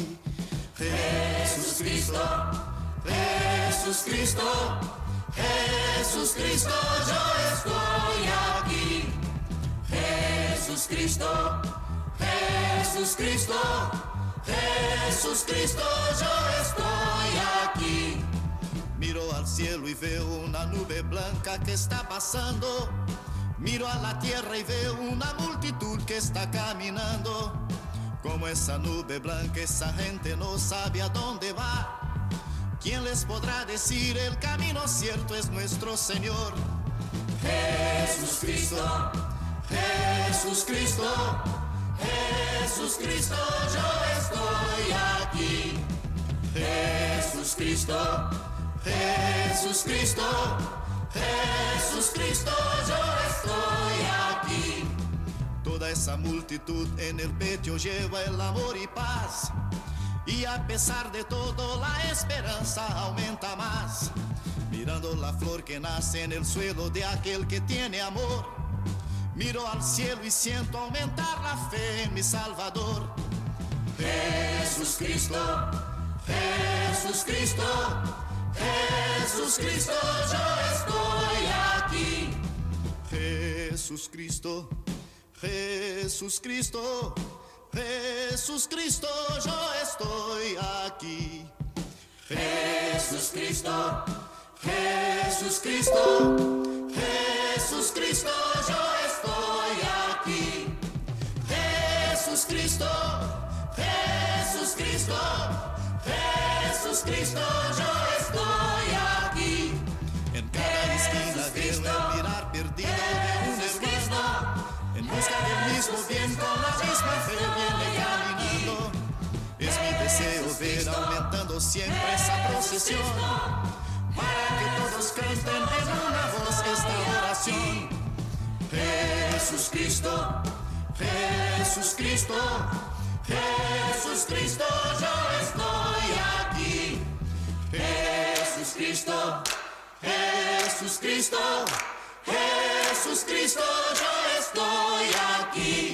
Jesús Cristo, Jesús Cristo, Jesús Cristo, yo estoy aquí. Jesús Cristo, Jesús Cristo, Jesús Cristo, yo estoy aquí. Miro al cielo y veo una nube blanca que está pasando. Miro a la tierra y veo una multitud que está caminando. Como esa nube blanca, esa gente no sabe a dónde va. ¿Quién les podrá decir el camino cierto es nuestro Señor? Jesús Cristo, Jesús Cristo, Jesús Cristo, yo estoy aquí. Jesús Cristo, Jesús Cristo, Jesús Cristo, yo estoy aquí. Toda esa multitud en el pecho lleva el amor y paz. Y a pesar de todo la esperanza aumenta más. Mirando la flor que nace en el suelo de aquel que tiene amor. Miro al cielo y siento aumentar la fe en mi Salvador. Jesús Cristo, Jesús Cristo, Jesús Cristo, yo estoy aquí. Jesús Cristo, Jesús Cristo, Jesús Cristo, yo estoy aquí. Jesús Cristo, Jesús Cristo, Jesús Cristo, yo estoy Cristo, Jesús Cristo, Jesús Cristo, yo estoy aquí. En cada esquina veo el mirar perdido de un hermano. En busca del mismo bien con la misma fe viene caminando. Es mi deseo ver aumentando siempre esa procesión. Para que todos canten en una voz esta oración. Jesús Cristo, Jesús Cristo, Jesús Cristo, yo estoy aquí. Jesús Cristo, Jesús Cristo, Jesús Cristo, yo estoy aquí.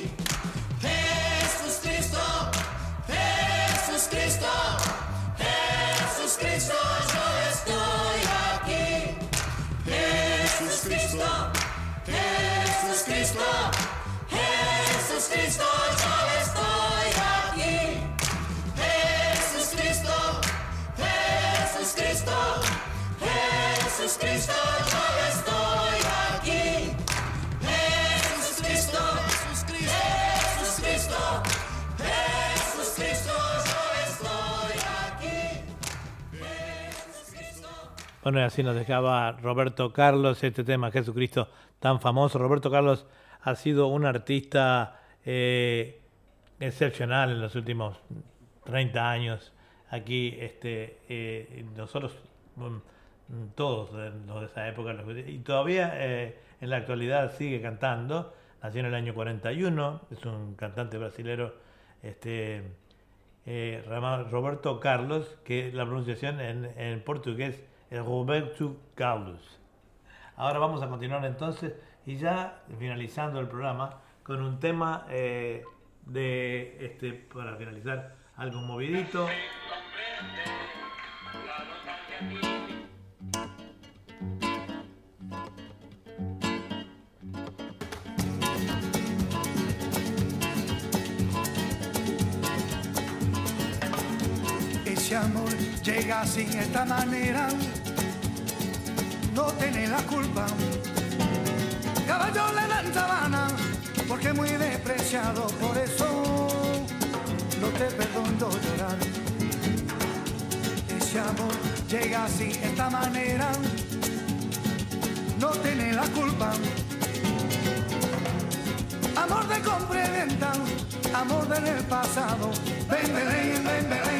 Jesús Cristo, yo estoy aquí. Jesús Cristo, Jesús Cristo, Jesús Cristo, yo estoy aquí. Jesús Cristo. Bueno, y así nos dejaba Roberto Carlos este tema, Jesucristo, tan famoso. Roberto Carlos ha sido un artista eh, excepcional en los últimos 30 años. Aquí, este, eh, nosotros, mm, todos los de esa época, y todavía eh, en la actualidad sigue cantando. Nació en el año 41, es un cantante brasilero, este, eh, Roberto Carlos, que la pronunciación en, en portugués es Roberto Carlos. Ahora vamos a continuar entonces y ya finalizando el programa con un tema eh, de este para finalizar algo movidito. llega así esta manera, no tiene la culpa. Caballo le dan sabana, porque muy despreciado, por eso no te perdono llorar. Ese amor llega así esta manera, no tiene la culpa. Amor de compra y venta, amor del pasado, ven, ven, ven, ven. ven.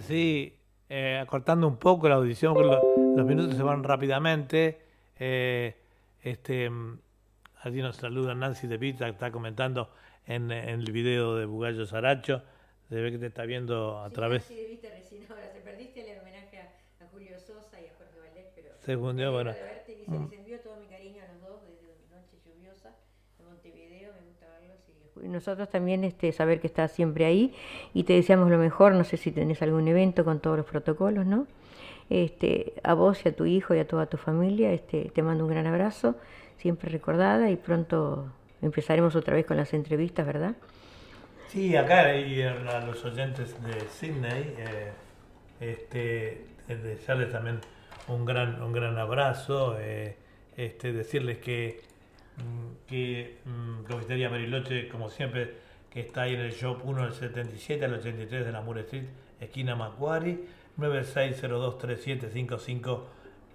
así, eh, acortando un poco la audición, porque lo- los minutos se van rápidamente. eh, este, allí nos saluda Nancy de Pita, que está comentando en, en el video de Bugallo Saracho. Se ve que te está viendo a través. Sí, viste recién ahora, te perdiste el homenaje a, a Julio Sosa y a Jorge Valdés, pero Se hundió, bueno. de verte, dice. les envío todo mi cariño a los dos desde una noche lluviosa en Montevideo, me gusta verlos y nosotros también este, saber que estás siempre ahí y te deseamos lo mejor, no sé si tenés algún evento con todos los protocolos, ¿no? Este, a vos y a tu hijo y a toda tu familia, este, te mando un gran abrazo, siempre recordada y pronto empezaremos otra vez con las entrevistas, ¿verdad? Sí, acá y a los oyentes de Sydney, eh, este, eh, desearles también un gran, un gran abrazo, eh, este, decirles que, que mm, Confitería Bariloche, como siempre, que está ahí en el shop 1 del 77 al 83 de la Moore Street, esquina Macquarie, 96023755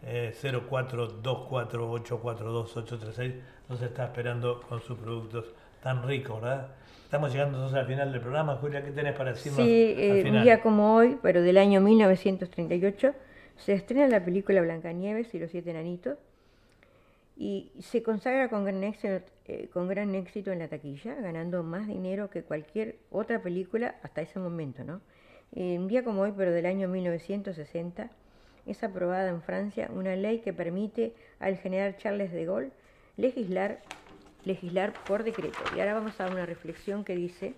eh, 0424842836 nos está esperando con sus productos tan ricos, ¿verdad? Estamos llegando entonces al final del programa. Julia, ¿qué tenés para decirnos Sí, eh, un día como hoy, pero del año 1938, se estrena la película Blancanieves y los siete enanitos y se consagra con gran éxito, eh, con gran éxito en la taquilla, ganando más dinero que cualquier otra película hasta ese momento, ¿no? Un día como hoy, pero del año 1960, es aprobada en Francia una ley que permite al general Charles de Gaulle legislar, legislar por decreto. Y ahora vamos a una reflexión que dice,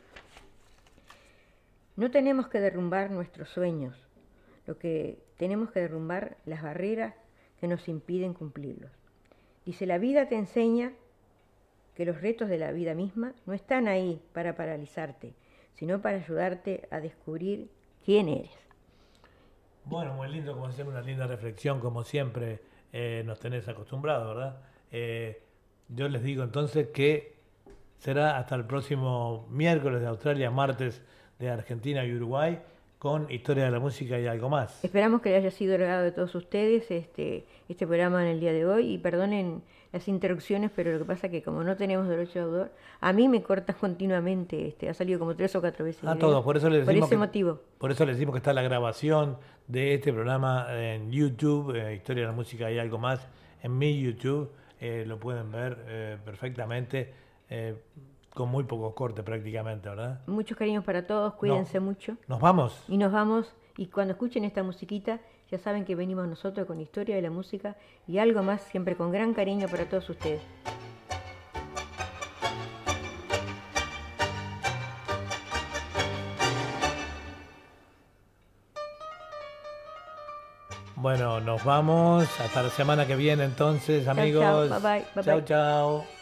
no tenemos que derrumbar nuestros sueños, lo que tenemos que derrumbar las barreras que nos impiden cumplirlos. Dice, la vida te enseña que los retos de la vida misma no están ahí para paralizarte, sino para ayudarte a descubrir quién eres. Bueno, muy lindo, como siempre, una linda reflexión, como siempre eh, nos tenés acostumbrados, ¿verdad? Eh, yo les digo entonces que será hasta el próximo miércoles de Australia, martes de Argentina y Uruguay, con Historia de la Música y algo más. Esperamos que les haya sido agradado de todos ustedes este, este programa en el día de hoy y perdonen las interrupciones, pero lo que pasa es que como no tenemos derecho de autor, a mí me cortas continuamente, este, ha salido como tres o cuatro veces. A el todos, por eso les Por decimos ese que- motivo. Por eso les decimos que está la grabación de este programa en YouTube, eh, Historia de la Música y algo más, en mi YouTube. eh, lo pueden ver eh, perfectamente, con muy pocos cortes prácticamente, ¿verdad? Muchos cariños para todos, cuídense mucho. Nos vamos. Y nos vamos, y cuando escuchen esta musiquita, ya saben que venimos nosotros con historia de la música y algo más, siempre con gran cariño para todos ustedes. Bueno, nos vamos. Hasta la semana que viene entonces, Chao, amigos. chao. Bye, bye, bye, Chao, chao.